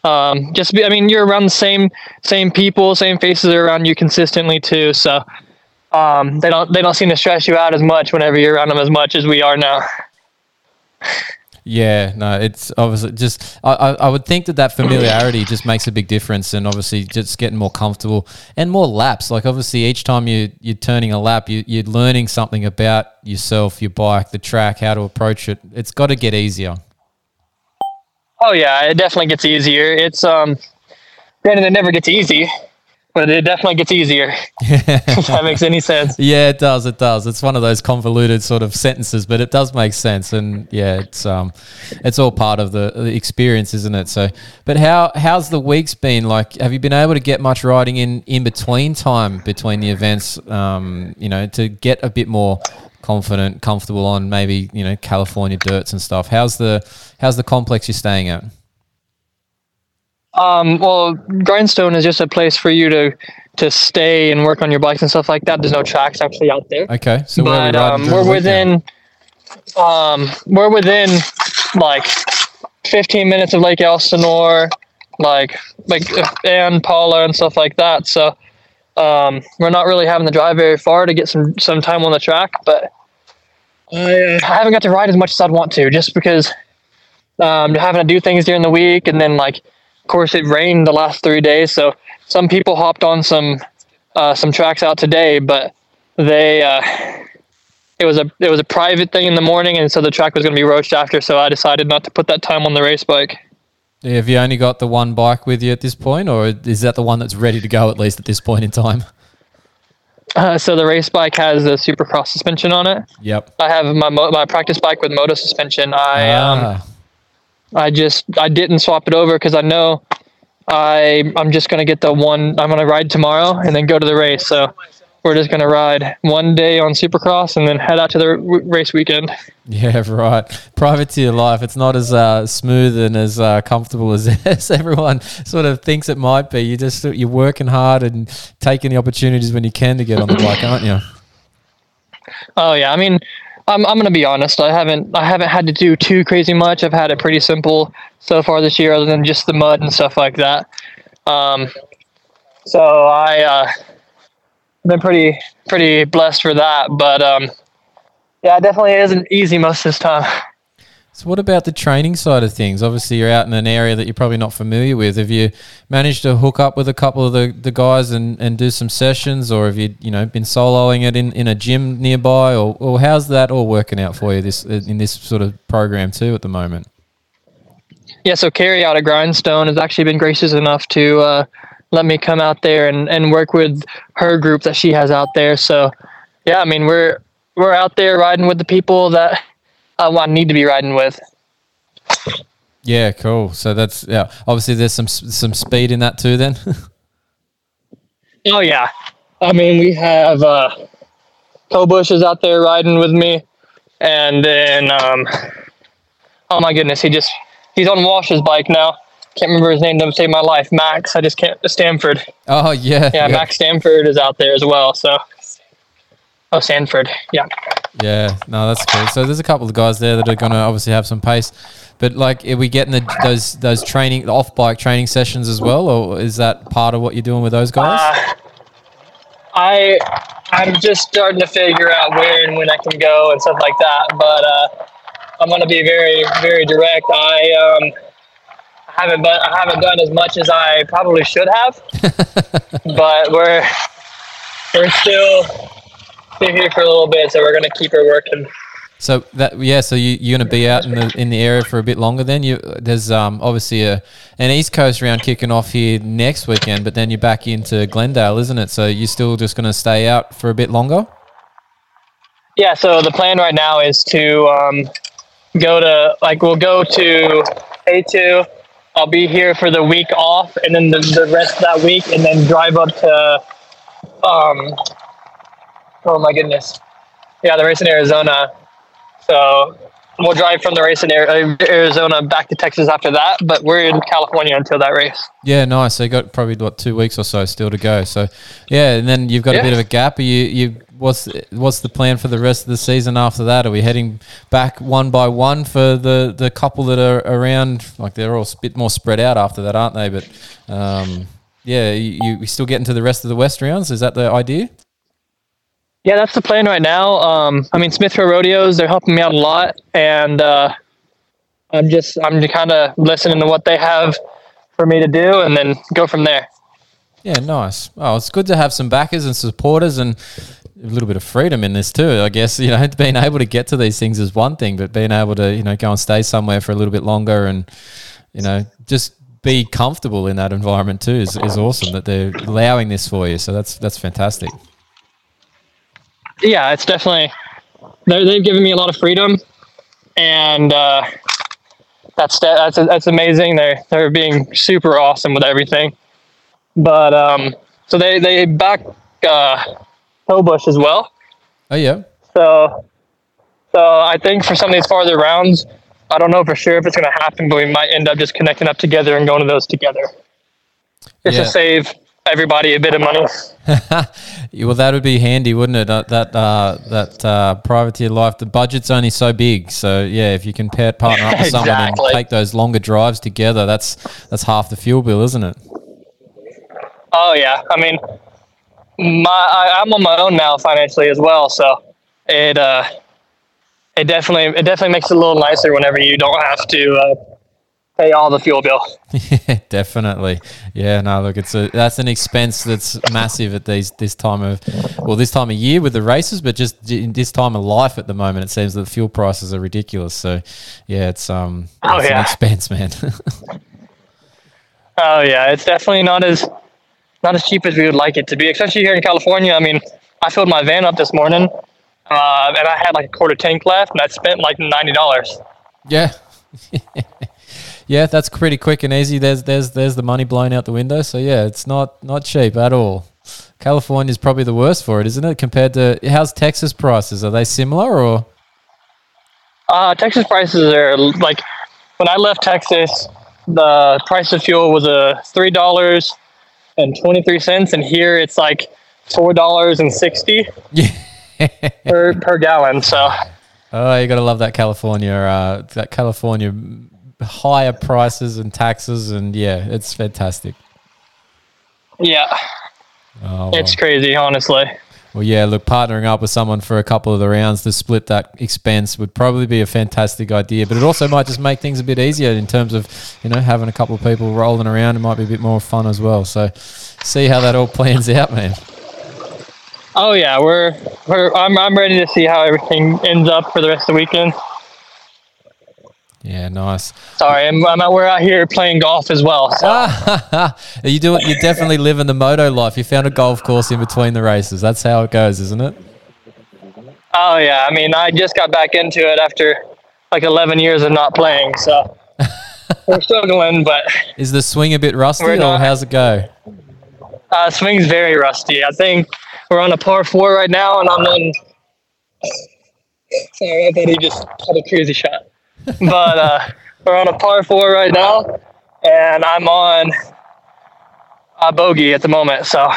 Um, just be, I mean, you're around the same same people, same faces are around you consistently too. So um, they don't they don't seem to stress you out as much whenever you're around them as much as we are now. Yeah, no, it's obviously just I, I, would think that that familiarity just makes a big difference, and obviously just getting more comfortable and more laps. Like obviously, each time you you're turning a lap, you you're learning something about yourself, your bike, the track, how to approach it. It's got to get easier. Oh yeah, it definitely gets easier. It's um, granted it never gets easy, but it definitely gets easier. if that makes any sense. Yeah, it does. It does. It's one of those convoluted sort of sentences, but it does make sense. And yeah, it's um, it's all part of the, the experience, isn't it? So, but how how's the weeks been? Like, have you been able to get much riding in in between time between the events? Um, you know, to get a bit more confident, comfortable on maybe you know California dirts and stuff. How's the how's the complex you're staying at? Um, well, Grindstone is just a place for you to to stay and work on your bikes and stuff like that. There's no tracks actually out there. Okay, so where are we um, we're within um, we're within like 15 minutes of Lake Elsinore, like like and Pala and stuff like that. So um, we're not really having to drive very far to get some some time on the track, but I, uh, I haven't got to ride as much as I'd want to, just because um, having to do things during the week, and then like, of course, it rained the last three days, so some people hopped on some uh, some tracks out today, but they uh, it was a it was a private thing in the morning, and so the track was going to be roached after. So I decided not to put that time on the race bike. Yeah, have you only got the one bike with you at this point, or is that the one that's ready to go at least at this point in time? Uh, so the race bike has a supercross suspension on it. Yep. I have my mo- my practice bike with moto suspension. I um, Ah, I just I didn't swap it over because I know I I'm just gonna get the one I'm gonna ride tomorrow and then go to the race. So we're just gonna ride one day on Supercross and then head out to the r- race weekend. yeah, right. Private to your life. It's not as uh, smooth and as uh, comfortable as, as everyone sort of thinks it might be. You just you're working hard and taking the opportunities when you can to get on the bike, aren't you? Oh yeah, I mean, I'm I'm gonna be honest. I haven't I haven't had to do too crazy much. I've had it pretty simple so far this year, other than just the mud and stuff like that. Um, so I uh, been pretty pretty blessed for that. But um, yeah, it definitely isn't easy most of this time. So, what about the training side of things? Obviously, you're out in an area that you're probably not familiar with. Have you managed to hook up with a couple of the, the guys and, and do some sessions, or have you you know been soloing it in, in a gym nearby, or, or how's that all working out for you this in this sort of program too at the moment? Yeah, so Carrie out of Grindstone has actually been gracious enough to uh, let me come out there and, and work with her group that she has out there. So, yeah, I mean we're we're out there riding with the people that uh, I need to be riding with. Yeah, cool. So that's yeah. Obviously, there's some some speed in that too. Then. Oh yeah, I mean we have uh, Toe Bush is out there riding with me, and then um, oh my goodness, he just he's on Wash's bike now. Can't remember his name. Don't save my life. Max. I just can't. Stanford. oh yeah. Yeah, Max Stanford is out there as well. So. Oh, Sanford. Yeah. Yeah, no, that's cool. So there's a couple of guys there that are going to obviously have some pace, but like, are we getting the, those those training off bike training sessions as well, or is that part of what you're doing with those guys? Uh, I I'm just starting to figure out where and when I can go and stuff like that. But uh, I'm gonna be very very direct. I um haven't but I haven't done as much as I probably should have. but we're we're still still here for a little bit, so we're gonna keep her working. So that yeah, so you you're going to be out in the in the area for a bit longer. Then you there's um obviously a an East Coast round kicking off here next weekend, but then you're back into Glendale, isn't it? So you're still just going to stay out for a bit longer. Yeah, so the plan right now is to um, go to like we'll go to A two. I'll be here for the week off, and then the, the rest of that week, and then drive up to um. Oh my goodness, yeah, the race in Arizona. So we'll drive from the race in Arizona back to Texas after that, but we're in California until that race. Yeah, nice. So you got probably what two weeks or so still to go. So yeah, and then you've got a bit of a gap. Are you you what's what's the plan for the rest of the season after that? Are we heading back one by one for the the couple that are around? Like they're all a bit more spread out after that, aren't they? But um, yeah, you, you still getting to the rest of the West rounds? Is that the idea? Yeah, that's the plan right now. Um, I mean, Smith Rodeos, they're helping me out a lot, and uh, I'm just I'm kind of listening to what they have for me to do, and then go from there. Yeah, nice. Oh, it's good to have some backers and supporters and a little bit of freedom in this too. I guess you know being able to get to these things is one thing, but being able to you know go and stay somewhere for a little bit longer and you know just be comfortable in that environment too is, is awesome that they're allowing this for you. So that's that's fantastic. Yeah, it's definitely they've given me a lot of freedom, and uh, that's that's that's amazing. They're they're being super awesome with everything. But um, so they they back uh, Toe as well. Oh yeah, So, so I think for some of these farther rounds, I don't know for sure if it's going to happen, but we might end up just connecting up together and going to those together, just Yeah. to save everybody a bit of money. Well, that would be handy, wouldn't it? Uh, that uh, that uh, privateer life. The budget's only so big, so yeah, if you can pair, partner up with someone and take those longer drives together, that's that's half the fuel bill, isn't it? Oh yeah, I mean, my I, I'm on my own now financially as well, so it uh, it definitely it definitely makes it a little nicer whenever you don't have to uh, pay all the fuel bill. Yeah, definitely. Yeah, no, look, it's a that's an expense that's massive at these this time of well, this time of year with the races, but just in this time of life at the moment, it seems that the fuel prices are ridiculous. So, yeah, it's um, Oh, it's an expense, man. Oh yeah, it's definitely not as not as cheap as we would like it to be, especially here in California. I mean, I filled my van up this morning, uh, and I had like a quarter tank left, and I spent like ninety dollars. yeah. yeah, that's pretty quick and easy. There's there's there's the money blown out the window. So yeah, it's not not cheap at all. California is probably the worst for it, isn't it? Compared to how's Texas prices? Are they similar or Uh, Texas prices are like when I left Texas, the price of fuel was a three dollars and twenty three cents, and here it's like four dollars and sixty per per gallon. So Oh, you gotta love that California, uh, that California higher prices and taxes, and yeah, it's fantastic. yeah, Oh, it's crazy, honestly. well, yeah. Look, partnering up with someone for a couple of the rounds to split that expense would probably be a fantastic idea. But it also might just make things a bit easier in terms of you know having a couple of people rolling around. It might be a bit more fun as well. So, see how that all plans out, man. Oh yeah, we're we're I'm I'm ready to see how everything ends up for the rest of the weekend. Yeah, nice. Sorry, I'm, I'm out, we're out here playing golf as well. So. You doing? You're definitely living the moto life. You found a golf course in between the races. That's how it goes, isn't it? Oh yeah, I mean I just got back into it after like 11 years of not playing, so we're struggling, but Is the swing a bit rusty, or not- how's it go? uh, swing's very rusty. I think we're on a par four right now, and I'm on. Sorry, I thought he just had a crazy shot, but uh, we're on a par four right now, and I'm on a bogey at the moment. So,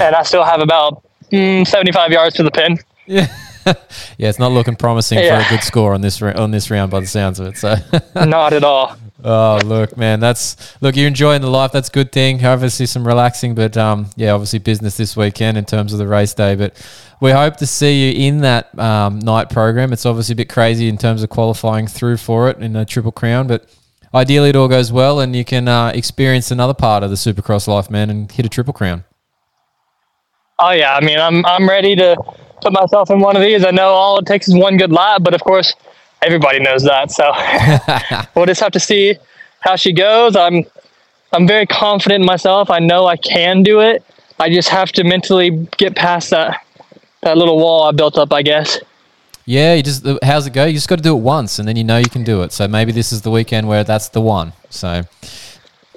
and I still have about mm, 75 yards to the pin. Yeah. yeah, it's not looking promising for a good score on this on this round by the sounds of it. So, Not at all. Oh look, man, that's look. You're enjoying the life. That's a good thing. Obviously, some relaxing, but um, yeah, obviously business this weekend in terms of the race day. But we hope to see you in that um, night program. It's obviously a bit crazy in terms of qualifying through for it in a triple crown, but ideally it all goes well and you can uh, experience another part of the Supercross life, man, and hit a triple crown. Oh yeah, I mean, I'm I'm ready to put myself in one of these. I know all it takes is one good lap, but of course, everybody knows that. So we'll just have to see how she goes. I'm I'm very confident in myself. I know I can do it. I just have to mentally get past that that little wall I built up, I guess. Yeah, you just how's it go? You just got to do it once, and then you know you can do it. So maybe this is the weekend where that's the one. So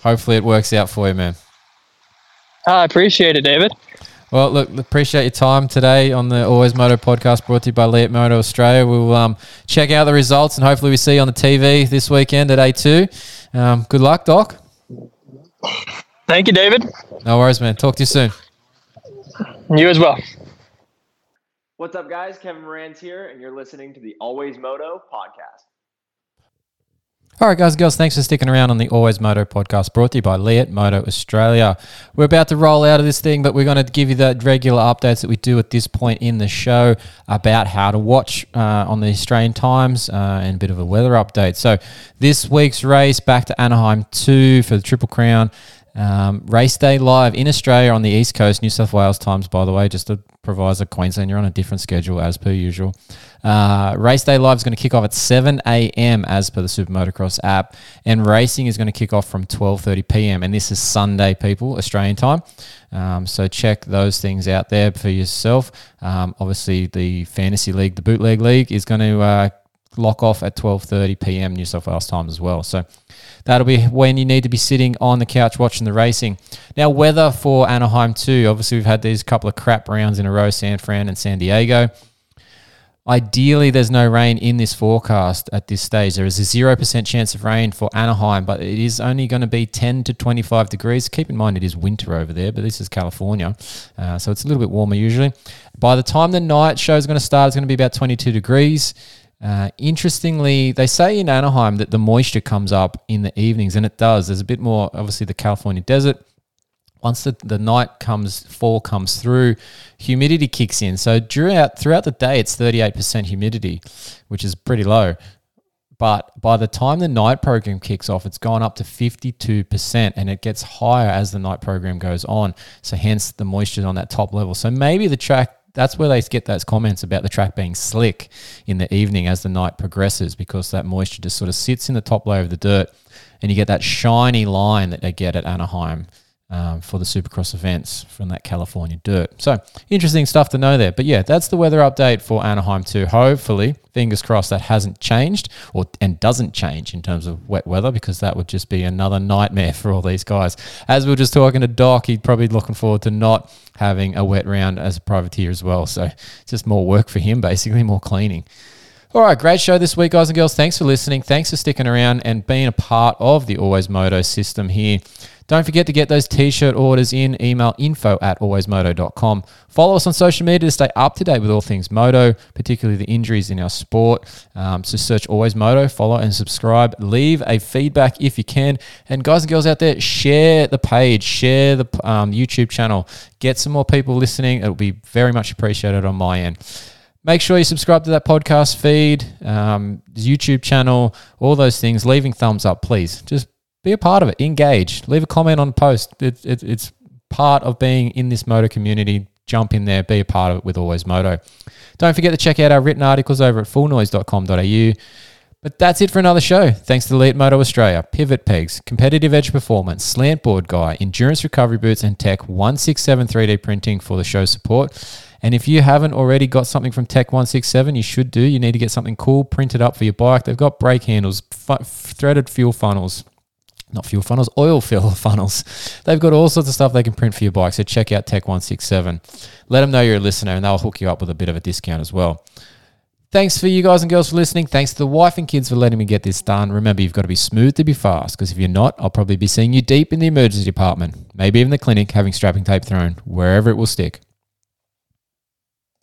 hopefully it works out for you, man. I appreciate it, David. Well, look, appreciate your time today on the Always Moto podcast brought to you by Leatt Moto Australia. We'll um, check out the results and hopefully we see you on the TV this weekend at A2. Um, good luck, Doc. Thank you, David. No worries, man. Talk to you soon. You as well. What's up, guys? Kevin Moranz here, and you're listening to the Always Moto podcast. All right, guys and girls, thanks for sticking around on the Always Moto podcast brought to you by Leatt Moto Australia. We're about to roll out of this thing, but we're going to give you the regular updates that we do at this point in the show about how to watch uh, on the Australian Times uh, and a bit of a weather update. So, this week's race back to Anaheim 2 for the Triple Crown. Um, race day live in Australia on the East Coast, New South Wales times, by the way, just to provide a. Queensland, you're on a different schedule as per usual. Uh, race day live is going to kick off at 7 a.m. as per the Super Motocross app, and racing is going to kick off from 12:30 p.m. And this is Sunday, people, Australian time. Um, so check those things out there for yourself. Um, obviously, the fantasy league, the bootleg league, is going to uh, lock off at 12:30 p.m. New South Wales time as well. So that'll be when you need to be sitting on the couch watching the racing. Now, weather for Anaheim too. Obviously, we've had these couple of crap rounds in a row: San Fran and San Diego. Ideally, there's no rain in this forecast at this stage. There is a 0% chance of rain for Anaheim, but it is only going to be 10 to 25 degrees. Keep in mind it is winter over there, but this is California, uh, so it's a little bit warmer usually. By the time the night show is going to start, it's going to be about 22 degrees. Uh, interestingly, they say in Anaheim that the moisture comes up in the evenings, and it does. There's a bit more, obviously, the California desert once the, the night comes fall comes through humidity kicks in so throughout throughout the day it's 38% humidity which is pretty low But by the time the night program kicks off, it's gone up to 52% and it gets higher as the night program goes on. So, hence the moisture on that top level. So, maybe the track that's where they get those comments about the track being slick in the evening as the night progresses because that moisture just sort of sits in the top layer of the dirt and you get that shiny line that they get at Anaheim um, for the Supercross events from that California dirt. So interesting stuff to know there. But yeah, that's the weather update for Anaheim too. Hopefully, fingers crossed that hasn't changed or and doesn't change in terms of wet weather because that would just be another nightmare for all these guys. As we were just talking to Doc, he'd probably looking forward to not having a wet round as a privateer as well. So just more work for him, basically more cleaning. All right, great show this week, guys and girls. Thanks for listening. Thanks for sticking around and being a part of the Always Moto system here. Don't forget to get those t shirt orders in. Email info at alwaysmoto.com. Follow us on social media to stay up to date with all things moto, particularly the injuries in our sport. Um, so search Always Moto, follow and subscribe. Leave a feedback if you can. And guys and girls out there, share the page, share the um, YouTube channel. Get some more people listening. It'll be very much appreciated on my end make sure you subscribe to that podcast feed, um, YouTube channel, all those things. Leaving thumbs up, please. Just be a part of it. Engage. Leave a comment on post. It, it, it's part of being in this moto community. Jump in there. Be a part of it with Always Moto. Don't forget to check out our written articles over at fullnoise.com.au. But that's it for another show. Thanks to Leatt Moto Australia, Pivot Pegs, Competitive Edge Performance, Slant Board Guy, Endurance Recovery Boots, and Tech 167 3D Printing for the show support. And if you haven't already got something from Tech 167, you should do. You need to get something cool printed up for your bike. They've got brake handles, threaded fuel funnels, not fuel funnels, oil fill funnels. They've got all sorts of stuff they can print for your bike. So check out Tech 167. Let them know you're a listener and they'll hook you up with a bit of a discount as well. Thanks for you guys and girls for listening. Thanks to the wife and kids for letting me get this done. Remember, you've got to be smooth to be fast because if you're not, I'll probably be seeing you deep in the emergency department, maybe even the clinic, having strapping tape thrown wherever it will stick.